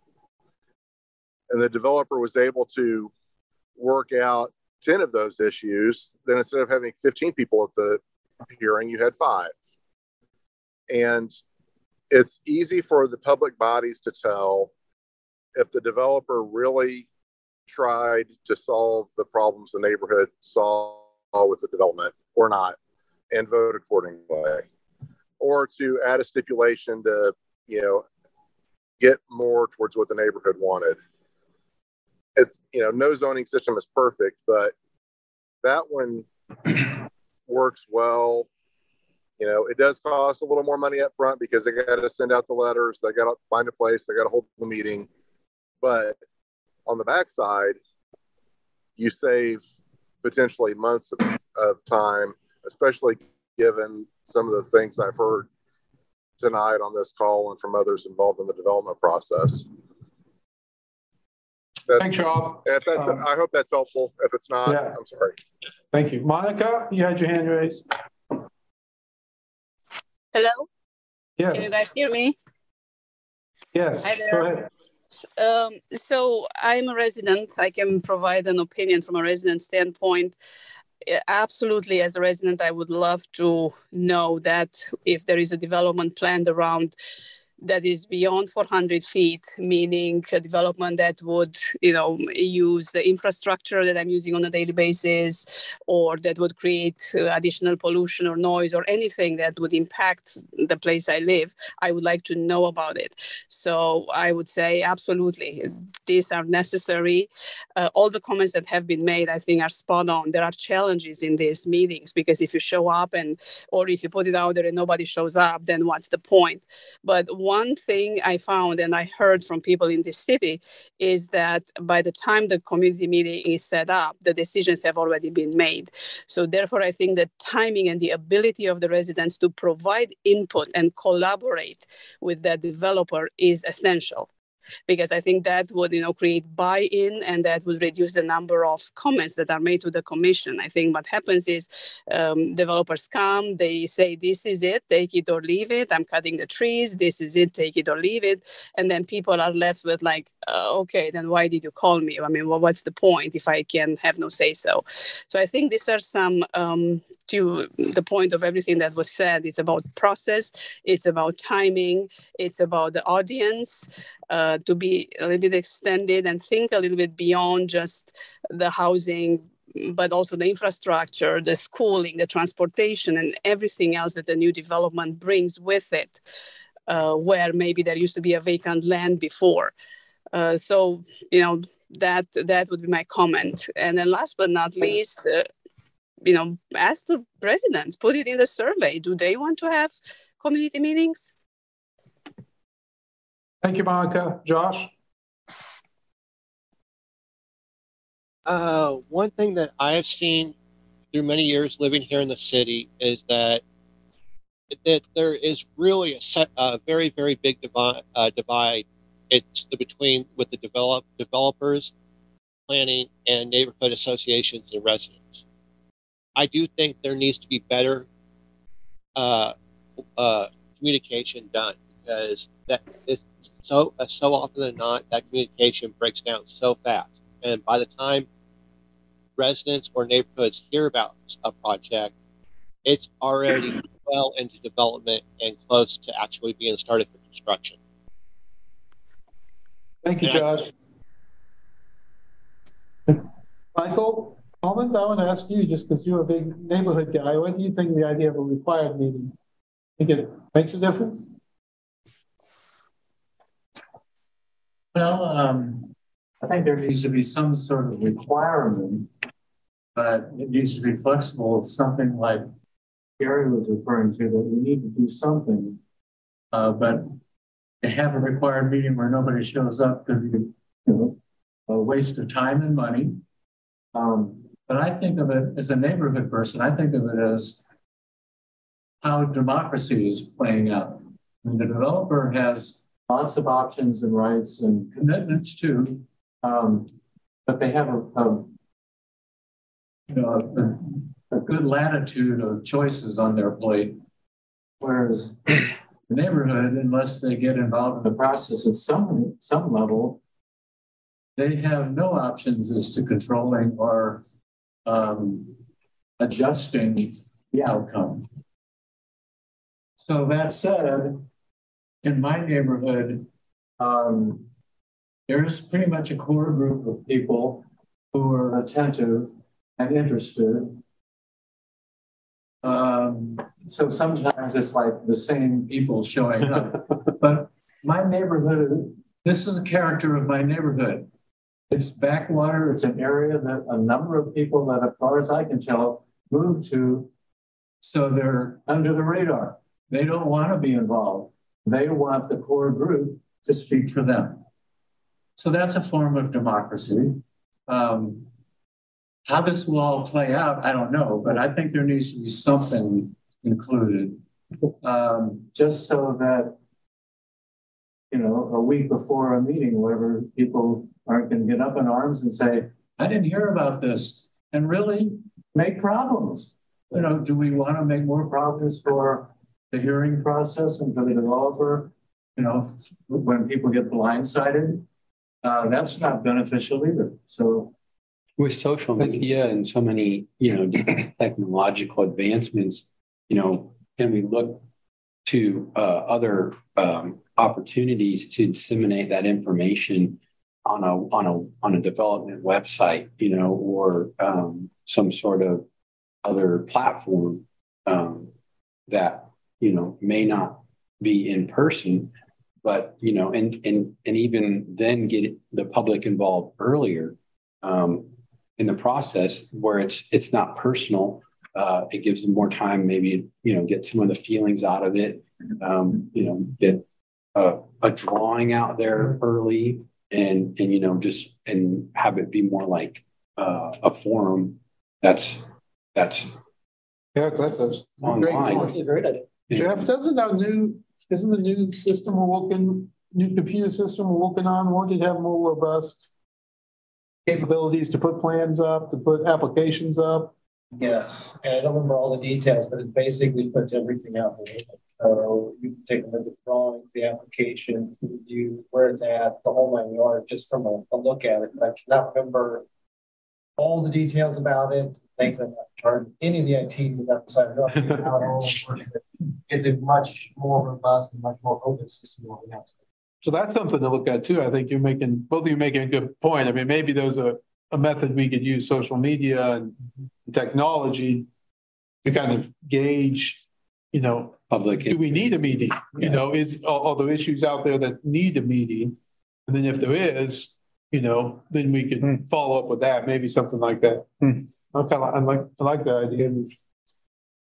And the developer was able to work out 10 of those issues. Then instead of having 15 people at the hearing you had five. And it's easy for the public bodies to tell if the developer really tried to solve the problems the neighborhood saw with the development or not and vote accordingly or to add a stipulation to, you know, get more towards what the neighborhood wanted. It's, you know, no zoning system is perfect, but that one works well. You know, it does cost a little more money up front because they got to send out the letters, they got to find a place, they got to hold the meeting. But on the backside, you save potentially months of, of time, especially given some of the things I've heard tonight on this call and from others involved in the development process. That's, Thanks, Rob. If that's, Um, I hope that's helpful. If it's not, Yeah. I'm sorry. Thank you. Monica, you had your hand raised? Hello, Yes. can you guys hear me? yes, Hi go there. ahead. Um, so I'm a resident. I can provide an opinion from a resident standpoint. Absolutely, as a resident, I would love to know that if there is a development planned around that is beyond 400 feet, meaning a development that would, you know, use the infrastructure that I'm using on a daily basis, or that would create uh, additional pollution or noise or anything that would impact the place I live. I would like to know about it. So I would say absolutely, these are necessary. Uh, all the comments that have been made, I think, are spot on. There are challenges in these meetings because if you show up and, or if you put it out there and nobody shows up, then what's the point? But one thing I found and I heard from people in this city is that by the time the community meeting is set up, the decisions have already been made. So, therefore, I think the timing and the ability of the residents to provide input and collaborate with the developer is essential because I think that would you know create buy-in and that would reduce the number of comments that are made to the commission. I think what happens is um, developers come, they say this is it, take it or leave it. I'm cutting the trees. This is it, take it or leave it. And then people are left with like, uh, okay, then why did you call me? I mean, well, what's the point if I can have no say so? So I think these are some um, to the point of everything that was said. It's about process. It's about timing. It's about the audience uh, to be a little bit extended and think a little bit beyond just the housing but also the infrastructure, the schooling, the transportation, and everything else that the new development brings with it, uh, where maybe there used to be a vacant land before. Uh, so, you know, that that would be my comment. And then last but not least, uh, you know, ask the residents, put it in the survey. Do they want to have community meetings? Thank you, Monica. Josh? Uh, one thing that I have seen through many years living here in the city is that that there is really a, set, a very very big divide, uh, divide it's between with the develop developers planning and neighborhood associations and residents i do think there needs to be better uh, uh, communication done because that so uh, so often than not that communication breaks down so fast. And by the time residents or neighborhoods hear about a project it's already well into development and close to actually being started for construction. Thank you josh. Michael comment i want to ask you just because you're a big neighborhood guy what do you think the idea of a required meeting? Think it makes a difference Well, um, I think there needs to be some sort of requirement, but it needs to be flexible. Something like Gary was referring to that we need to do something, uh, but to have a required meeting where nobody shows up could be, you know, a waste of time and money. Um, but I think of it as a neighborhood person. I think of it as how democracy is playing out. I mean, the developer has lots of options and rights and commitments too. Um, but they have a, a you know a, a, good latitude of choices on their plate. Whereas the neighborhood, unless they get involved in the process at some some level, they have no options as to controlling or um, adjusting the outcome. So that said, in my neighborhood, um, there's pretty much a core group of people who are attentive and interested. Um, so sometimes it's like the same people showing up. but my neighborhood, this is a character of my neighborhood. It's backwater. It's an area that a number of people that, as far as I can tell, move to. So they're under the radar. They don't want to be involved. They want the core group to speak for them. So that's a form of democracy. Um, how this will all play out, I don't know, but I think there needs to be something included um, just so that, you know, a week before a meeting, wherever people aren't going to get up in arms and say, I didn't hear about this, and really make problems. You know, do we want to make more problems for the hearing process and for the developer, you know, when people get blindsided, uh, that's not beneficial either. So with social media and so many, you know, technological advancements, you know, can we look to uh, other um, opportunities to disseminate that information on a on a on a development website, you know, or um, some sort of other platform um, that you know may not be in person, but you know, and and and even then get the public involved earlier um, in the process where it's it's not personal. Uh, it gives them more time, maybe you know, get some of the feelings out of it. Um, you know, get a, a drawing out there early, and and you know, just and have it be more like uh, a forum that's that's Yeah, that's a Online. great, great idea. Jeff, doesn't our new, isn't the new system we're working, new computer system we're working on, won't it have more robust capabilities to put plans up, to put applications up? Yes, and I don't remember all the details, but it basically puts everything out there. So you can take a look at the drawings, the application, to review where it's at, the whole nine yards, just from a, a look at it. But I cannot remember all the details about it. Thanks, I'm not charging any of the IT who got decided It's a much more robust and much more open system than what we have. So that's something to look at too. I think you're making, both of you making a good point. I mean, maybe there's a, a method we could use social media and mm-hmm. technology to kind of gauge, you know, public. Do we need a meeting? You know, is, are, are there issues out there that need a meeting? And then if there is, you know, then we could hmm. follow up with that, maybe something like that. Hmm. I kind of, I like, I like that idea.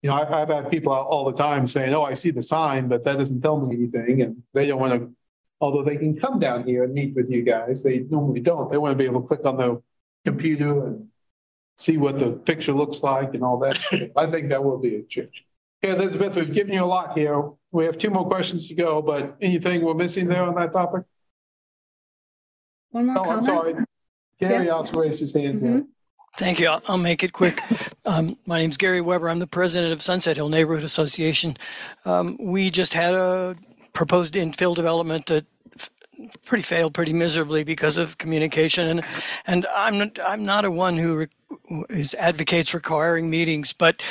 You know, I, I've had people out all the time saying, oh, I see the sign, but that doesn't tell me anything. And they don't want to, although they can come down here and meet with you guys, they normally don't. They want to be able to click on the computer and see what the picture looks like and all that. I think that will be a change. Okay, Elizabeth, we've given you a lot here. We have two more questions to go, but anything we're missing there on that topic? One more Oh, I'm sorry. Gary also raised his hand here. Mm-hmm. Thank you. I'll, I'll make it quick. Um, my name's Gary Weber. I'm the president of Sunset Hill Neighborhood Association. Um, we just had a proposed infill development that f- pretty failed pretty miserably because of communication and and I'm not, I'm not a one who re- is advocates requiring meetings but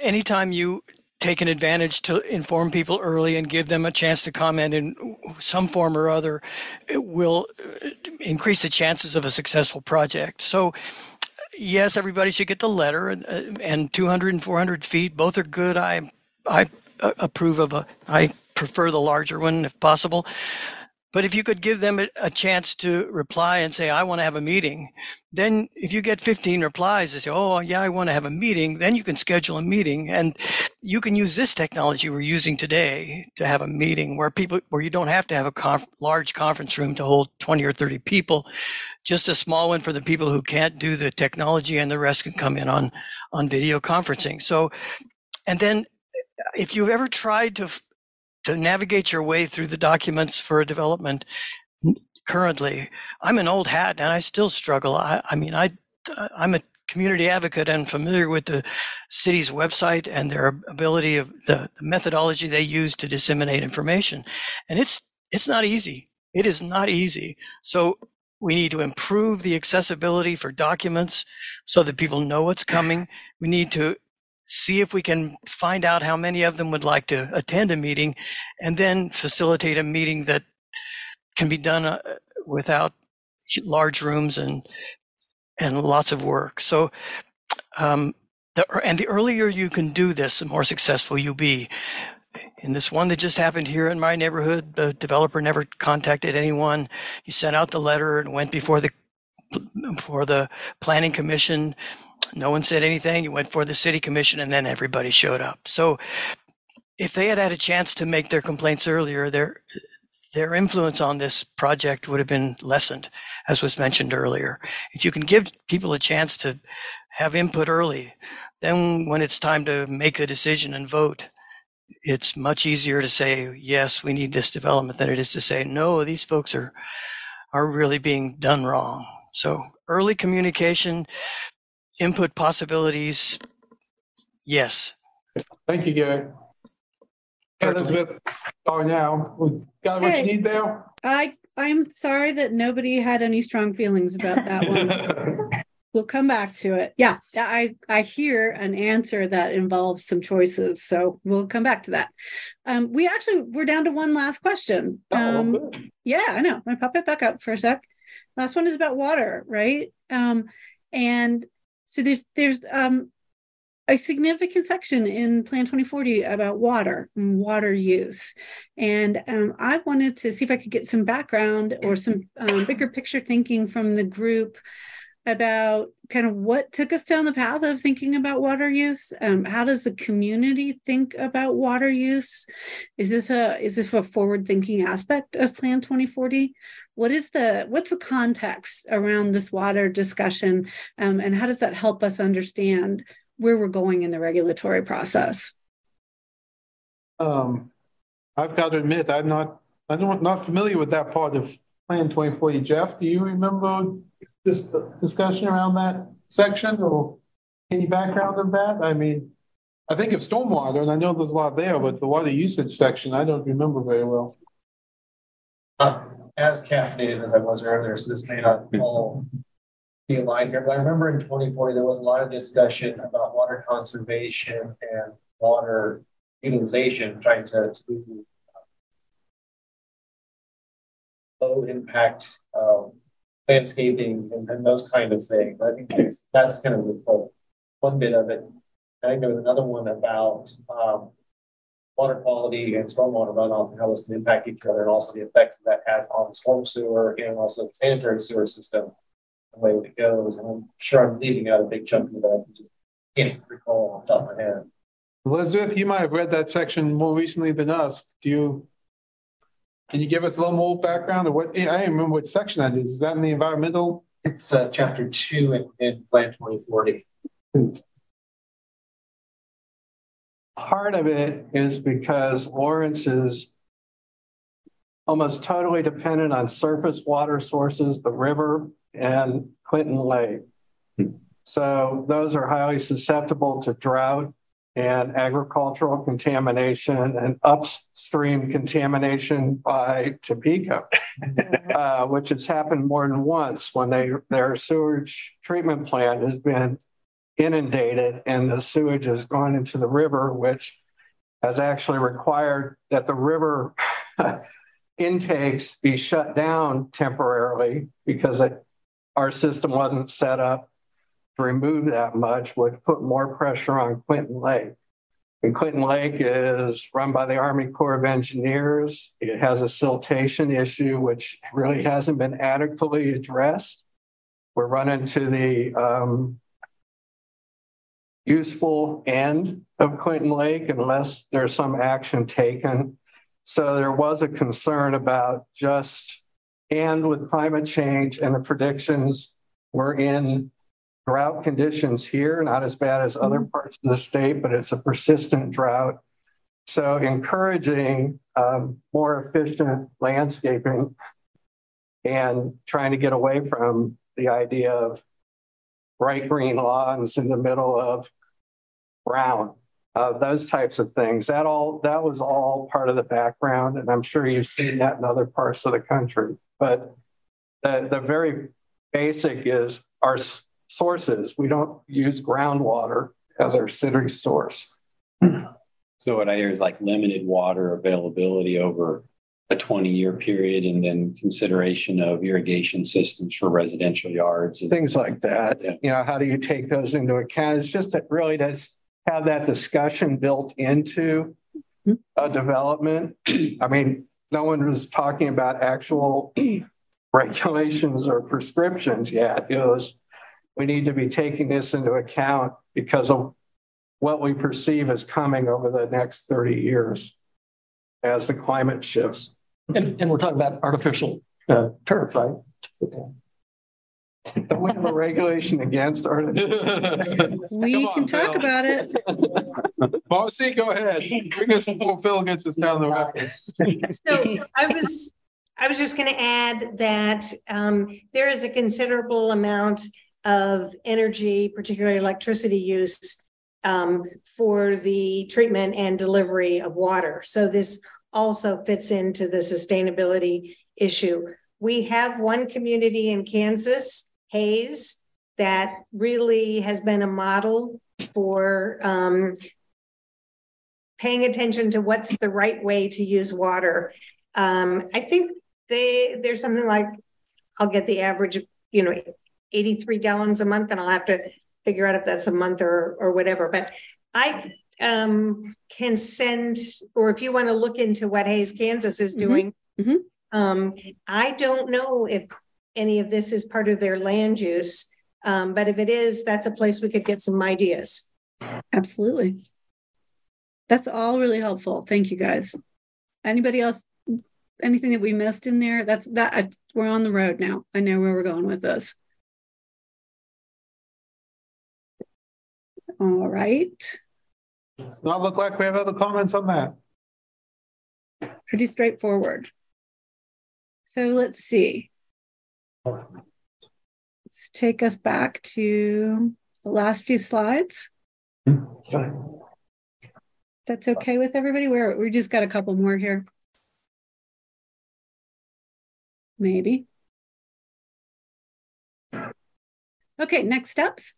anytime you take an advantage to inform people early and give them a chance to comment in some form or other it will uh, increase the chances of a successful project so yes, everybody should get the letter, and, uh, and 200 and 400 feet, both are good. I, I uh, approve of a, I prefer the larger one if possible. But if you could give them a, chance to reply and say, I want to have a meeting, then if you get 15 replies, they say, oh, yeah, I want to have a meeting, then you can schedule a meeting. And you can use this technology we're using today to have a meeting where people, where you don't have to have a conf- large conference room to hold 20 or 30 people, just a small one for the people who can't do the technology and the rest can come in on, on video conferencing. So, and then if you've ever tried to to navigate your way through the documents for a development currently i'm an old hat and i still struggle. I, I mean i i'm a community advocate and familiar with the city's website and their ability of the, the methodology they use to disseminate information. And it's it's not easy. It is not easy. So we need to improve the accessibility for documents so that people know what's coming. We need to see if we can find out how many of them would like to attend a meeting and then facilitate a meeting that can be done uh, without large rooms and and lots of work. So um, the, and the earlier you can do this the more successful you'll be in this one that just happened here in my neighborhood the developer never contacted anyone he sent out the letter and went before the before the planning commission no one said anything. You went for the city commission and then everybody showed up. So if they had had a chance to make their complaints earlier, their their influence on this project would have been lessened, as was mentioned earlier. If you can give people a chance to have input early, then when it's time to make a decision and vote, it's much easier to say, yes, we need this development than it is to say, no, these folks are are really being done wrong. So early communication, input possibilities, yes. Thank you, Gary. Elizabeth, oh, now, we got what you need there? I, I'm sorry that nobody had any strong feelings about that one. we'll come back to it. Yeah, I I hear an answer that involves some choices, so we'll come back to that. Um, we actually we're down to one last question. Oh, Um, yeah, I know. I'm gonna pop it back up for a sec. Last one is about water, right? Um, and so there's there's um a significant section in Plan 2040 about water and water use. And um, I wanted to see if I could get some background or some um, bigger picture thinking from the group about kind of what took us down the path of thinking about water use. Um, how does the community think about water use? Is this a is this a forward thinking aspect of Plan 2040? What is the what's the context around this water discussion, um, and how does that help us understand where we're going in the regulatory process? Um, I've got to admit, I'm not, I'm not not familiar with that part of Plan 2040. Jeff, do you remember this discussion around that section or any background of that? I mean, I think of stormwater and I know there's a lot there, but the water usage section, I don't remember very well. Uh, as caffeinated as I was earlier, so this may not all be aligned here, but I remember in twenty forty, there was a lot of discussion about water conservation and water utilization, trying to, to low impact, um, landscaping and, and those kind of things. I think that's, kind of the, one bit of it. I think there was another one about, um, water quality and stormwater runoff and how those can impact each other and also the effects that has on the storm sewer and also the sanitary sewer system, the way it goes. And I'm sure I'm leaving out a big chunk of that. I just can't recall off the top of my head. Elizabeth, you might have read that section more recently than us. Do you? Can you give us a little more background of what, I don't remember what section that is. Is that in the environmental? It's uh, chapter two in, in Plan 2040. Part of it is because Lawrence is almost totally dependent on surface water sources, the river and Clinton Lake. So those are highly susceptible to drought and agricultural contamination and upstream contamination by Topeka, uh, which has happened more than once when they their sewage treatment plant has been inundated and the sewage has gone into the river, which has actually required that the river intakes be shut down temporarily because it, our system wasn't set up remove that much, would put more pressure on Clinton Lake. And Clinton Lake is run by the Army Corps of Engineers. It has a siltation issue, which really hasn't been adequately addressed. We're running to the um, useful end of Clinton Lake unless there's some action taken. So there was a concern about just, and with climate change and the predictions, we're in drought conditions here, not as bad as other parts of the state, but it's a persistent drought. So encouraging um, more efficient landscaping and trying to get away from the idea of bright green lawns in the middle of brown, uh, those types of things. That all that was all part of the background, and I'm sure you've seen that in other parts of the country. But the the very basic is our sources. We don't use groundwater as our city source. So what I hear is like limited water availability over a 20 year period and then consideration of irrigation systems for residential yards. And, Things like that. Yeah. You know, how do you take those into account? It's just that really does have that discussion built into a development. I mean, no one was talking about actual regulations or prescriptions yet. It was, we need to be taking this into account because of what we perceive is coming over the next 30 years as the climate shifts. And, and we're talking about artificial uh, turf, right? Don't we have a regulation against artificial? we on, can talk Bill. about it. Marcy, go ahead. Bring us before Phil gets us down the road. so I was I was just going to add that um, there is a considerable amount of energy, particularly electricity use, um, for the treatment and delivery of water. So this also fits into the sustainability issue. We have one community in Kansas, Hays, that really has been a model for um, paying attention to what's the right way to use water. Um, I think they there's something like I'll get the average you know 83 gallons a month, and I'll have to figure out if that's a month or or whatever. But I um, can send, or if you want to look into what Hays, Kansas is Mm-hmm. doing, um, I don't know if any of this is part of their land use. Um, but if it is, that's a place we could get some ideas. Absolutely. That's all really helpful. Thank you guys. Anybody else? Anything that we missed in there? That's that I, we're on the road now. I know where we're going with this. All right. Does not look like we have other comments on that. Pretty straightforward. So let's see. Let's take us back to the last few slides. That's okay with everybody? We're we just got a couple more here. Maybe. Okay, next steps.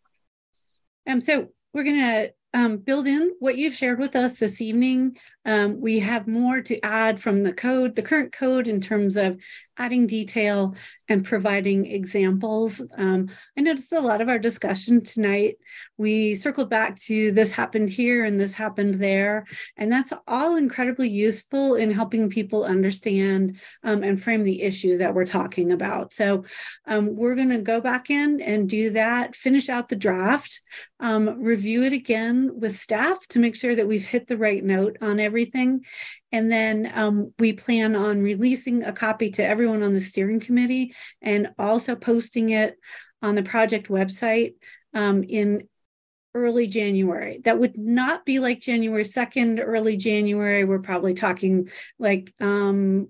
Um, so we're gonna um, build in what you've shared with us this evening. Um, we have more to add from the code, the current code, in terms of adding detail and providing examples. Um, I noticed a lot of our discussion tonight. We circled back to this happened here and this happened there. And that's all incredibly useful in helping people understand um, and frame the issues that we're talking about. So um, we're going to go back in and do that, finish out the draft, um, review it again with staff to make sure that we've hit the right note on everything. And then um, we plan on releasing a copy to everyone on the steering committee and also posting it on the project website um, in early January. That would not be like January 2nd, early January. We're probably talking like um,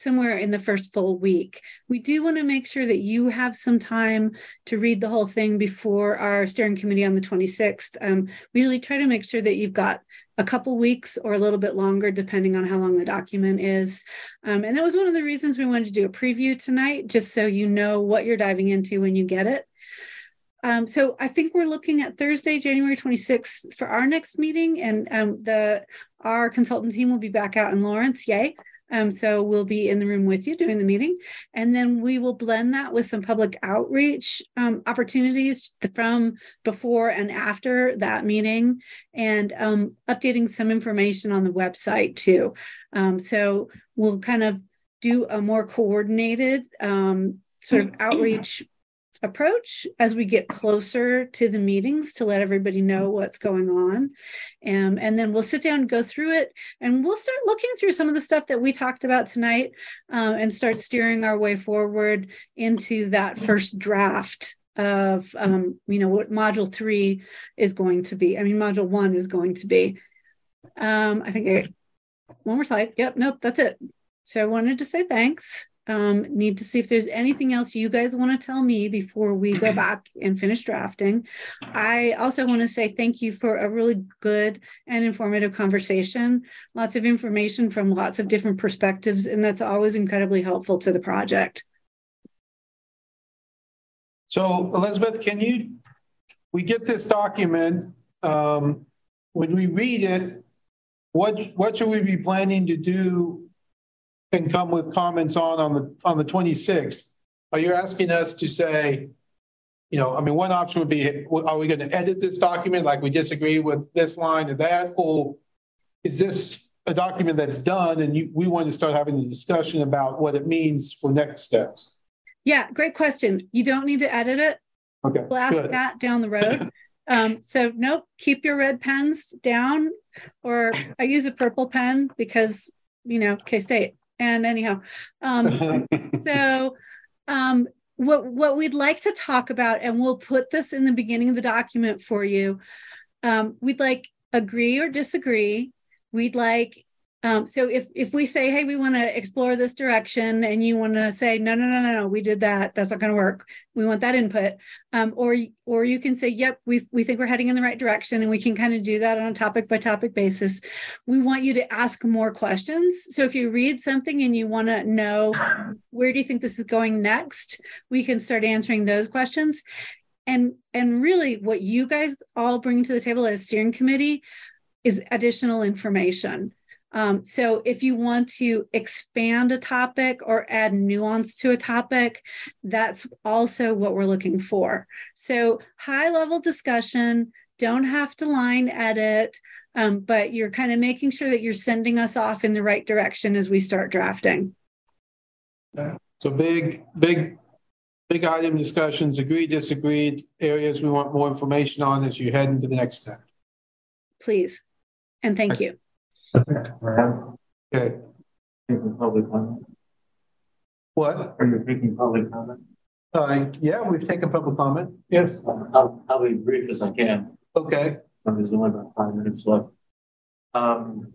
somewhere in the first full week. We do want to make sure that you have some time to read the whole thing before our steering committee on the 26th. Um, we usually try to make sure that you've got a couple weeks or a little bit longer, depending on how long the document is. Um, and that was one of the reasons we wanted to do a preview tonight, just so you know what you're diving into when you get it. Um, so I think we're looking at Thursday, January 26th for our next meeting, and um, the our consultant team will be back out in Lawrence. Yay! Um, so we'll be in the room with you during the meeting, and then we will blend that with some public outreach um, opportunities from before and after that meeting, and um, updating some information on the website too. Um, so we'll kind of do a more coordinated um, sort of outreach approach as we get closer to the meetings to let everybody know what's going on. Um, and then we'll sit down and go through it and we'll start looking through some of the stuff that we talked about tonight um, and start steering our way forward into that first draft of um, you know what module three is going to be. I mean, module one is going to be. Um, I think I, one more slide. Yep, nope, that's it. So I wanted to say thanks. Um, need to see if there's anything else you guys want to tell me before we go back and finish drafting. I also want to say thank you for a really good and informative conversation. Lots of information from lots of different perspectives, and that's always incredibly helpful to the project. So Elizabeth, can you, we get this document, um, when we read it, what, what should we be planning to do and come with comments on, on the, on the 26th? Are you asking us to say, you know, I mean, one option would be, are we going to edit this document like we disagree with this line or that? Or is this a document that's done and you, we want to start having a discussion about what it means for next steps? Yeah, great question. You don't need to edit it. Okay. We'll ask good. that down the road. Um, so nope, keep your red pens down, or I use a purple pen because you know K-State. And anyhow, um, so um, what what we'd like to talk about, and we'll put this in the beginning of the document for you. Um, we'd like agree or disagree. We'd like Um, so if if we say, hey, we want to explore this direction, and you want to say, no, no, no, no, no, we did that. That's not going to work. We want that input. Um, or or you can say, yep, we we think we're heading in the right direction, and we can kind of do that on a topic by topic basis. We want you to ask more questions. So if you read something and you want to know where do you think this is going next, we can start answering those questions. And and really, what you guys all bring to the table as steering committee is additional information. Um, so if you want to expand a topic or add nuance to a topic, that's also what we're looking for. So high level discussion, don't have to line edit, um, but you're kind of making sure that you're sending us off in the right direction as we start drafting. So big, big, big item discussions, agreed, disagreed, areas we want more information on as you head into the next step. Please. And thank you. Okay. Taking public comment. What? Are you taking public comment? Uh, yeah, we've taken public comment. Yes. I'll, I'll be brief as I can. Okay. There's only about five minutes left. Um,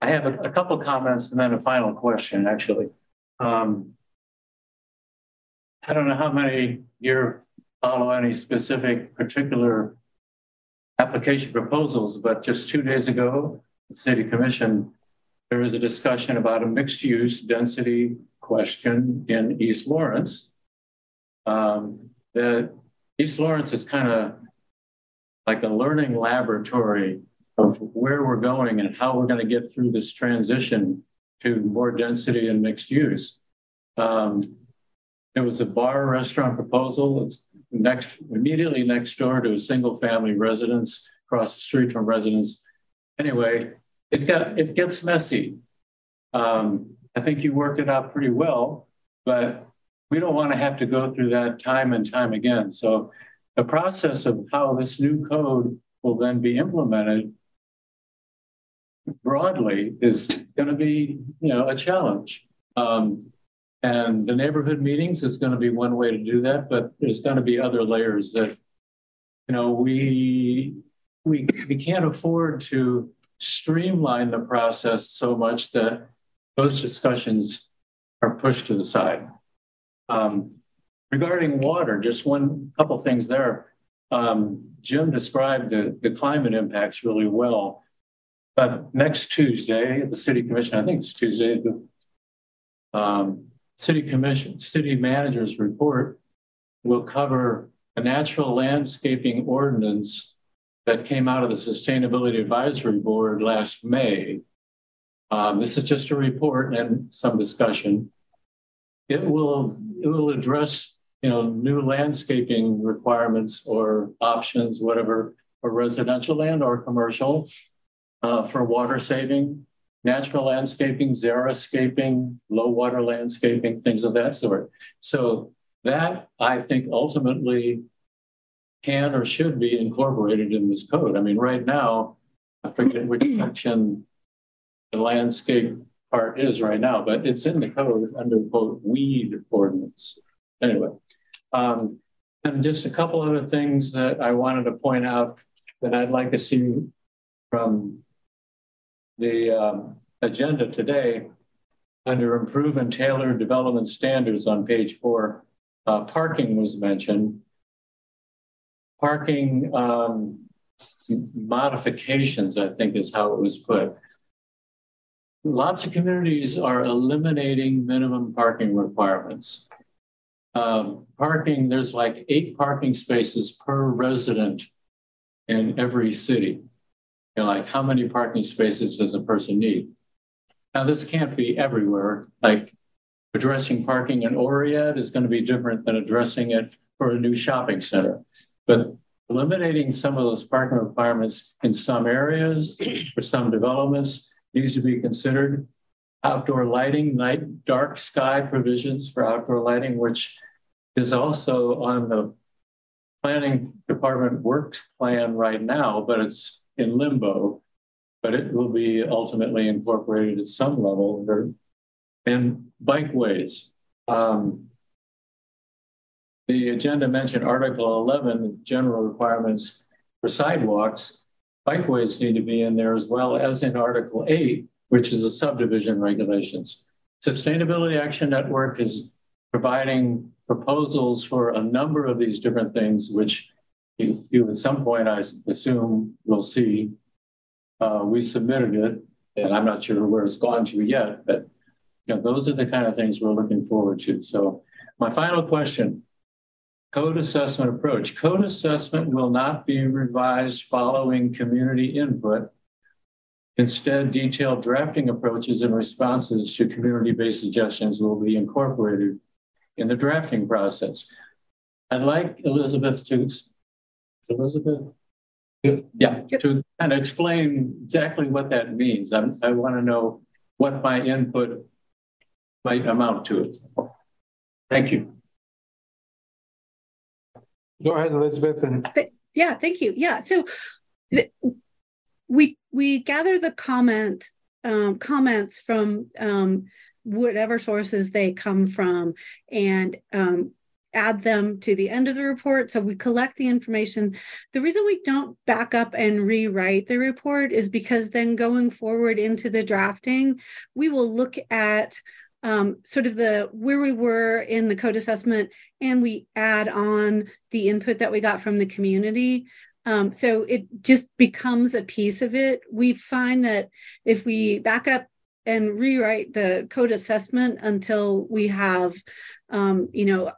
I have a, a couple comments and then a final question, actually. Um, I don't know how many you follow any specific particular application proposals, but just two days ago, the City Commission, there was a discussion about a mixed use density question in East Lawrence. Um, the East Lawrence is kind of like a learning laboratory of where we're going and how we're going to get through this transition to more density and mixed use. Um, there was a bar restaurant proposal. It's next, immediately next door to a single family residence across the street from residence. Anyway, it got it gets messy. Um, I think you worked it out pretty well, but we don't want to have to go through that time and time again. So the process of how this new code will then be implemented broadly is going to be, you know, a challenge. Um, and the neighborhood meetings is going to be one way to do that, but there's going to be other layers that, you know, we we we can't afford to streamline the process so much that those discussions are pushed to the side. Um, regarding water, just one couple things there. Um, Jim described the, the climate impacts really well. But next Tuesday, the City Commission, I think it's Tuesday, um, City Commission, City Manager's report will cover a natural landscaping ordinance that came out of the Sustainability Advisory Board last May. Um, this is just a report and some discussion. It will it will address you know new landscaping requirements or options, whatever, for residential land or commercial, uh, for water saving, natural landscaping, xeriscaping, low water landscaping, things of that sort. So that I think ultimately can or should be incorporated in this code. I mean, right now, I forget which section the landscape part is right now, but it's in the code under quote weed ordinance. Anyway, um, and just a couple other things that I wanted to point out that I'd like to see from the um, agenda today under improve and tailor development standards on page four, uh, parking was mentioned. Parking um, modifications, I think is how it was put. Lots of communities are eliminating minimum parking requirements. Um, parking, there's like eight parking spaces per resident in every city. You're like, how many parking spaces does a person need? Now, this can't be everywhere. Like addressing parking in Oread is going to be different than addressing it for a new shopping center. But eliminating some of those parking requirements in some areas for some developments needs to be considered. Outdoor lighting, night dark sky provisions for outdoor lighting, which is also on the planning department works plan right now, but it's in limbo, but it will be ultimately incorporated at some level. And bikeways. Um, the agenda mentioned Article 11, general requirements for sidewalks. bikeways need to be in there as well as in Article 8, which is the subdivision regulations. Sustainability Action Network is providing proposals for a number of these different things, which you, at some point, I assume, we'll see. Uh, we submitted it, and I'm not sure where it's gone to yet, but you know, those are the kind of things we're looking forward to. So my final question, code assessment approach. Code assessment will not be revised following community input. Instead, detailed drafting approaches and responses to community-based suggestions will be incorporated in the drafting process. I'd like Elizabeth to, Elizabeth? Yeah, to kind of explain exactly what that means. I'm, I want to know what my input might amount to it. Thank you. Go ahead, Elizabeth. And yeah, thank you. Yeah, so we we gather the comment um, comments from um, whatever sources they come from, and um, add them to the end of the report. So we collect the information. The reason we don't back up and rewrite the report is because then going forward into the drafting, we will look at um, sort of the where we were in the code assessment and we add on the input that we got from the community um, so it just becomes a piece of it we find that if we back up and rewrite the code assessment until we have um, you know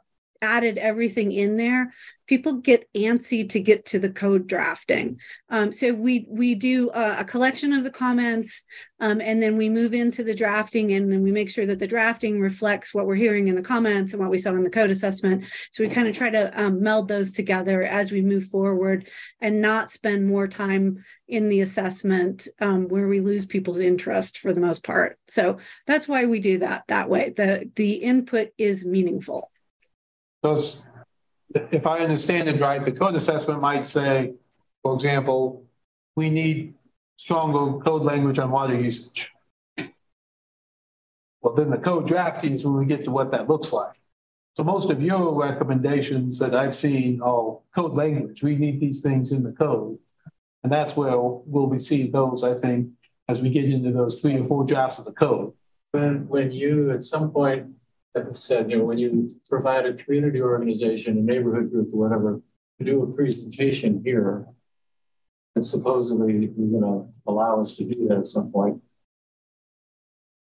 added everything in there, people get antsy to get to the code drafting. Um, so we we do a, a, collection of the comments, um, and then we move into the drafting, and then we make sure that the drafting reflects what we're hearing in the comments and what we saw in the code assessment. So we kind of try to um, meld those together as we move forward, and not spend more time in the assessment um, where we lose people's interest for the most part. So that's why we do that that way. the The input is meaningful. Because if I understand it right, the code assessment might say, for example, we need stronger code language on water usage. Well, then the code drafting is when we get to what that looks like. So most of your recommendations that I've seen are code language. We need these things in the code. And that's where we'll be seeing those, I think, as we get into those three or four drafts of the code. When, when you at some point said, you know, when you provide a community organization, a neighborhood group, or whatever, to do a presentation here, and supposedly you're going to allow us to do that at some point.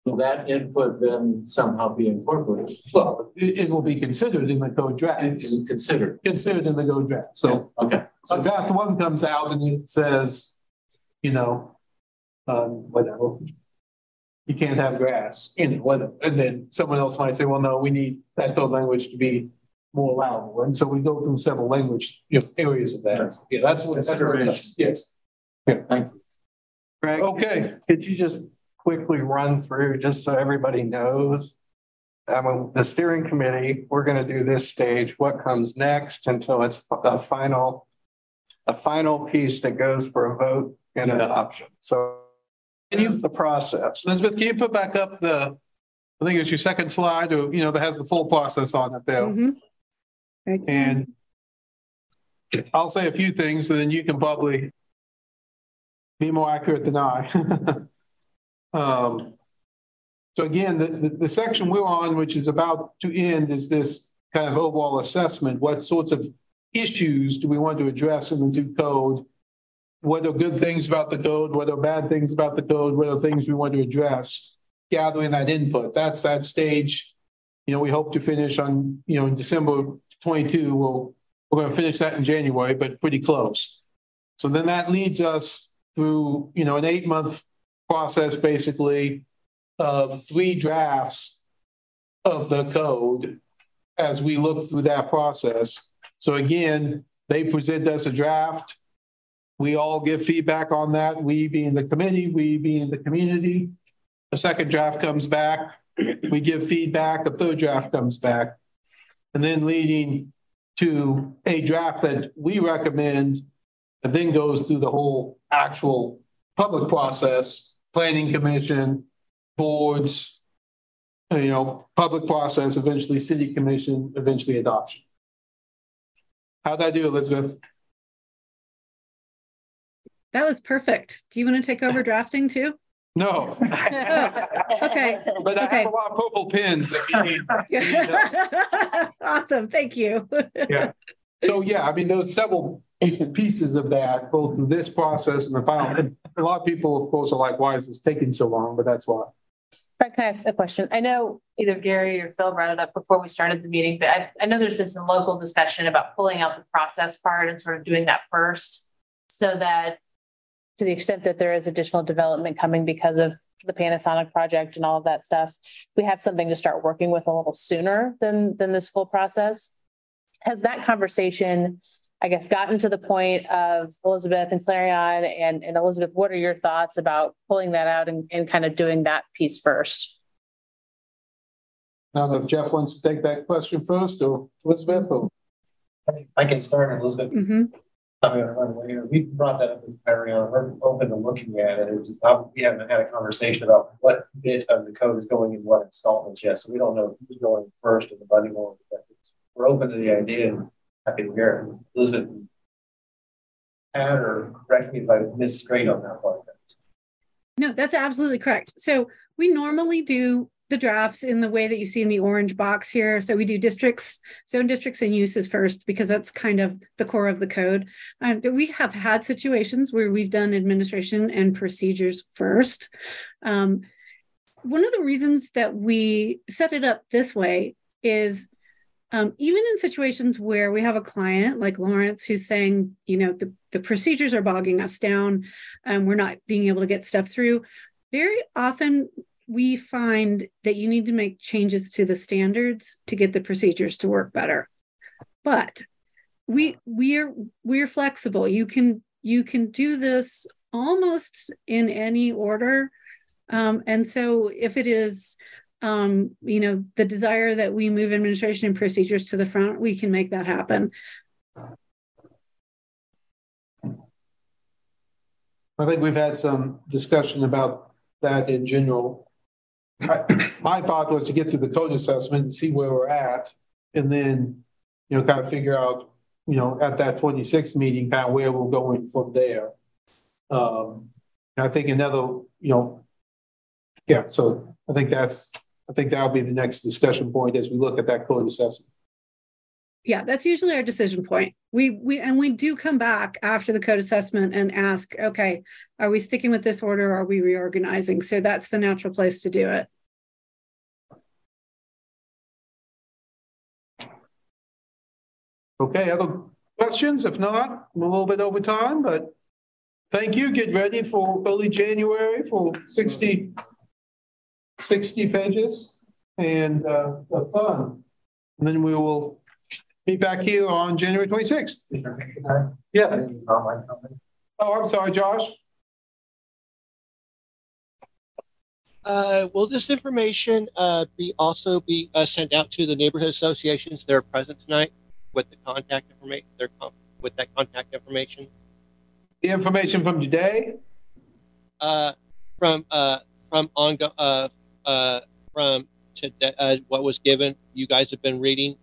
Will that input then somehow be incorporated? Well, it, it will be considered in the code draft. Considered. Considered in the code draft. So, okay. So draft one comes out and it says, you know, um, whatever you can't have grass in it. And then someone else might say, well, no, we need that code language to be more allowable. And so we go through several language you know, areas of that. Yes. Yeah, that's what that's what it is. Yes. Yeah, thank you. Greg, okay. Could you just quickly run through just so everybody knows? I mean, the steering committee, we're going to do this stage. What comes next until it's a final, a final piece that goes for a vote and adoption. So continues the process. Elizabeth, can you put back up the, I think it's your second slide, or, you know, that has the full process on it there. Mm-hmm. And I'll say a few things, and then you can probably be more accurate than I. um, so again, the, the, the section we're on, which is about to end, is this kind of overall assessment. What sorts of issues do we want to address in the new code? What are good things about the code, what are bad things about the code, what are things we want to address, gathering that input. That's that stage. You know, we hope to finish on, you know, in December 22. We'll, we're going to finish that in January, but pretty close. So then that leads us through, you know, an eight month process basically of three drafts of the code as we look through that process. So again, they present us a draft we all give feedback on that. We being the committee, we being the community. A second draft comes back. We give feedback. A third draft comes back. And then leading to a draft that we recommend and then goes through the whole actual public process, planning commission, boards, you know, public process, eventually city commission, eventually adoption. How'd I do, Elizabeth? That was perfect. Do you want to take over drafting too? No. Oh, okay. But I Okay. have a lot of purple pins if you need. Awesome. Thank you. Yeah. So, yeah, I mean, there was several pieces of that, both through this process and the final. A lot of people, of course, are like, why is this taking so long? But that's why. Fred, can I ask a question? I know either Gary or Phil brought it up before we started the meeting, but I, I know there's been some local discussion about pulling out the process part and sort of doing that first. So that to the extent that there is additional development coming because of the Panasonic project and all of that stuff, we have something to start working with a little sooner than, than this full process. Has that conversation, I guess, gotten to the point of Elizabeth and Clarion and, and Elizabeth, what are your thoughts about pulling that out and, and kind of doing that piece first? I don't know if Jeff wants to take that question first or Elizabeth or. I can start, Elizabeth. Mhm. Gonna run away. We brought that up with Perry on, we're open to looking at it. It's just, uh, we haven't had a conversation about what bit of the code is going in what installments yet. So we don't know who's going first in the buddy order. We're open to the idea and happy to hear it. Elizabeth. Add or correct me if I missed straight on that part. No, that's absolutely correct. So we normally do the drafts in the way that you see in the orange box here. So we do districts, zone districts and uses first, because that's kind of the core of the code. Um, but we have had situations where we've done administration and procedures first. Um, one of the reasons that we set it up this way is um, even in situations where we have a client like Lawrence who's saying, you know, the, the procedures are bogging us down and we're not being able to get stuff through, very often we find that you need to make changes to the standards to get the procedures to work better. But we we're we're flexible. You can you can do this almost in any order. Um, and so if it is um, you know, the desire that we move administration and procedures to the front, we can make that happen. I think we've had some discussion about that in general. My thought was to get to the code assessment and see where we're at. And then, you know, kind of figure out, you know, at that 26 meeting, kind of where we're going from there. Um, I think another, you know, yeah, so I think that's, I think that'll be the next discussion point as we look at that code assessment. Yeah, that's usually our decision point. We we and we do come back after the code assessment and ask, okay, are we sticking with this order? Or are we reorganizing? So that's the natural place to do it. Okay, other questions? If not, I'm a little bit over time, but thank you. Get ready for early January for 60, 60 pages and uh, have fun. And then we will meet back here on January 26th. Yeah. Oh, I'm sorry, Josh. Uh, will this information uh, be also be uh, sent out to the neighborhood associations that are present tonight with the contact information? Their with that contact information The information from today? uh, from uh, from ongo- uh, uh, from today, uh, what was given. You guys have been reading,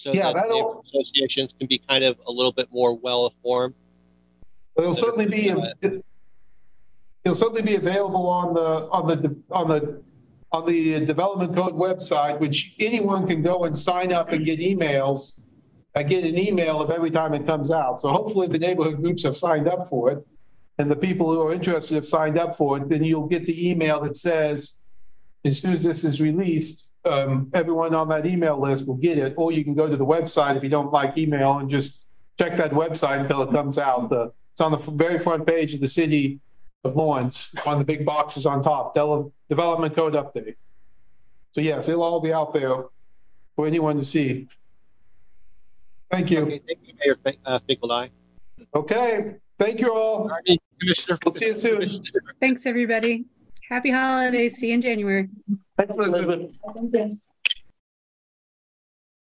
so Yeah, that that'll- associations can be kind of a little bit more well informed. It'll certainly be, it'll certainly be available on the, on the, on the, on the Development Code website, which anyone can go and sign up and get emails. I get an email of every time it comes out. So hopefully the neighborhood groups have signed up for it. And the people who are interested have signed up for it, then you'll get the email that says, as soon as this is released, um, everyone on that email list will get it. Or you can go to the website if you don't like email and just check that website until it comes out. The, it's on the very front page of the city of Lawrence, one of the big boxes on top, Del- Development Code Update. So yes, it'll all be out there for anyone to see. Thank you. Okay, thank you, Mayor Fin- uh, Finkeldei. Okay, thank you all. Commissioner. We'll see you soon. Thanks, everybody. Happy holidays. See you in January. Thanks, Elizabeth. Thank you.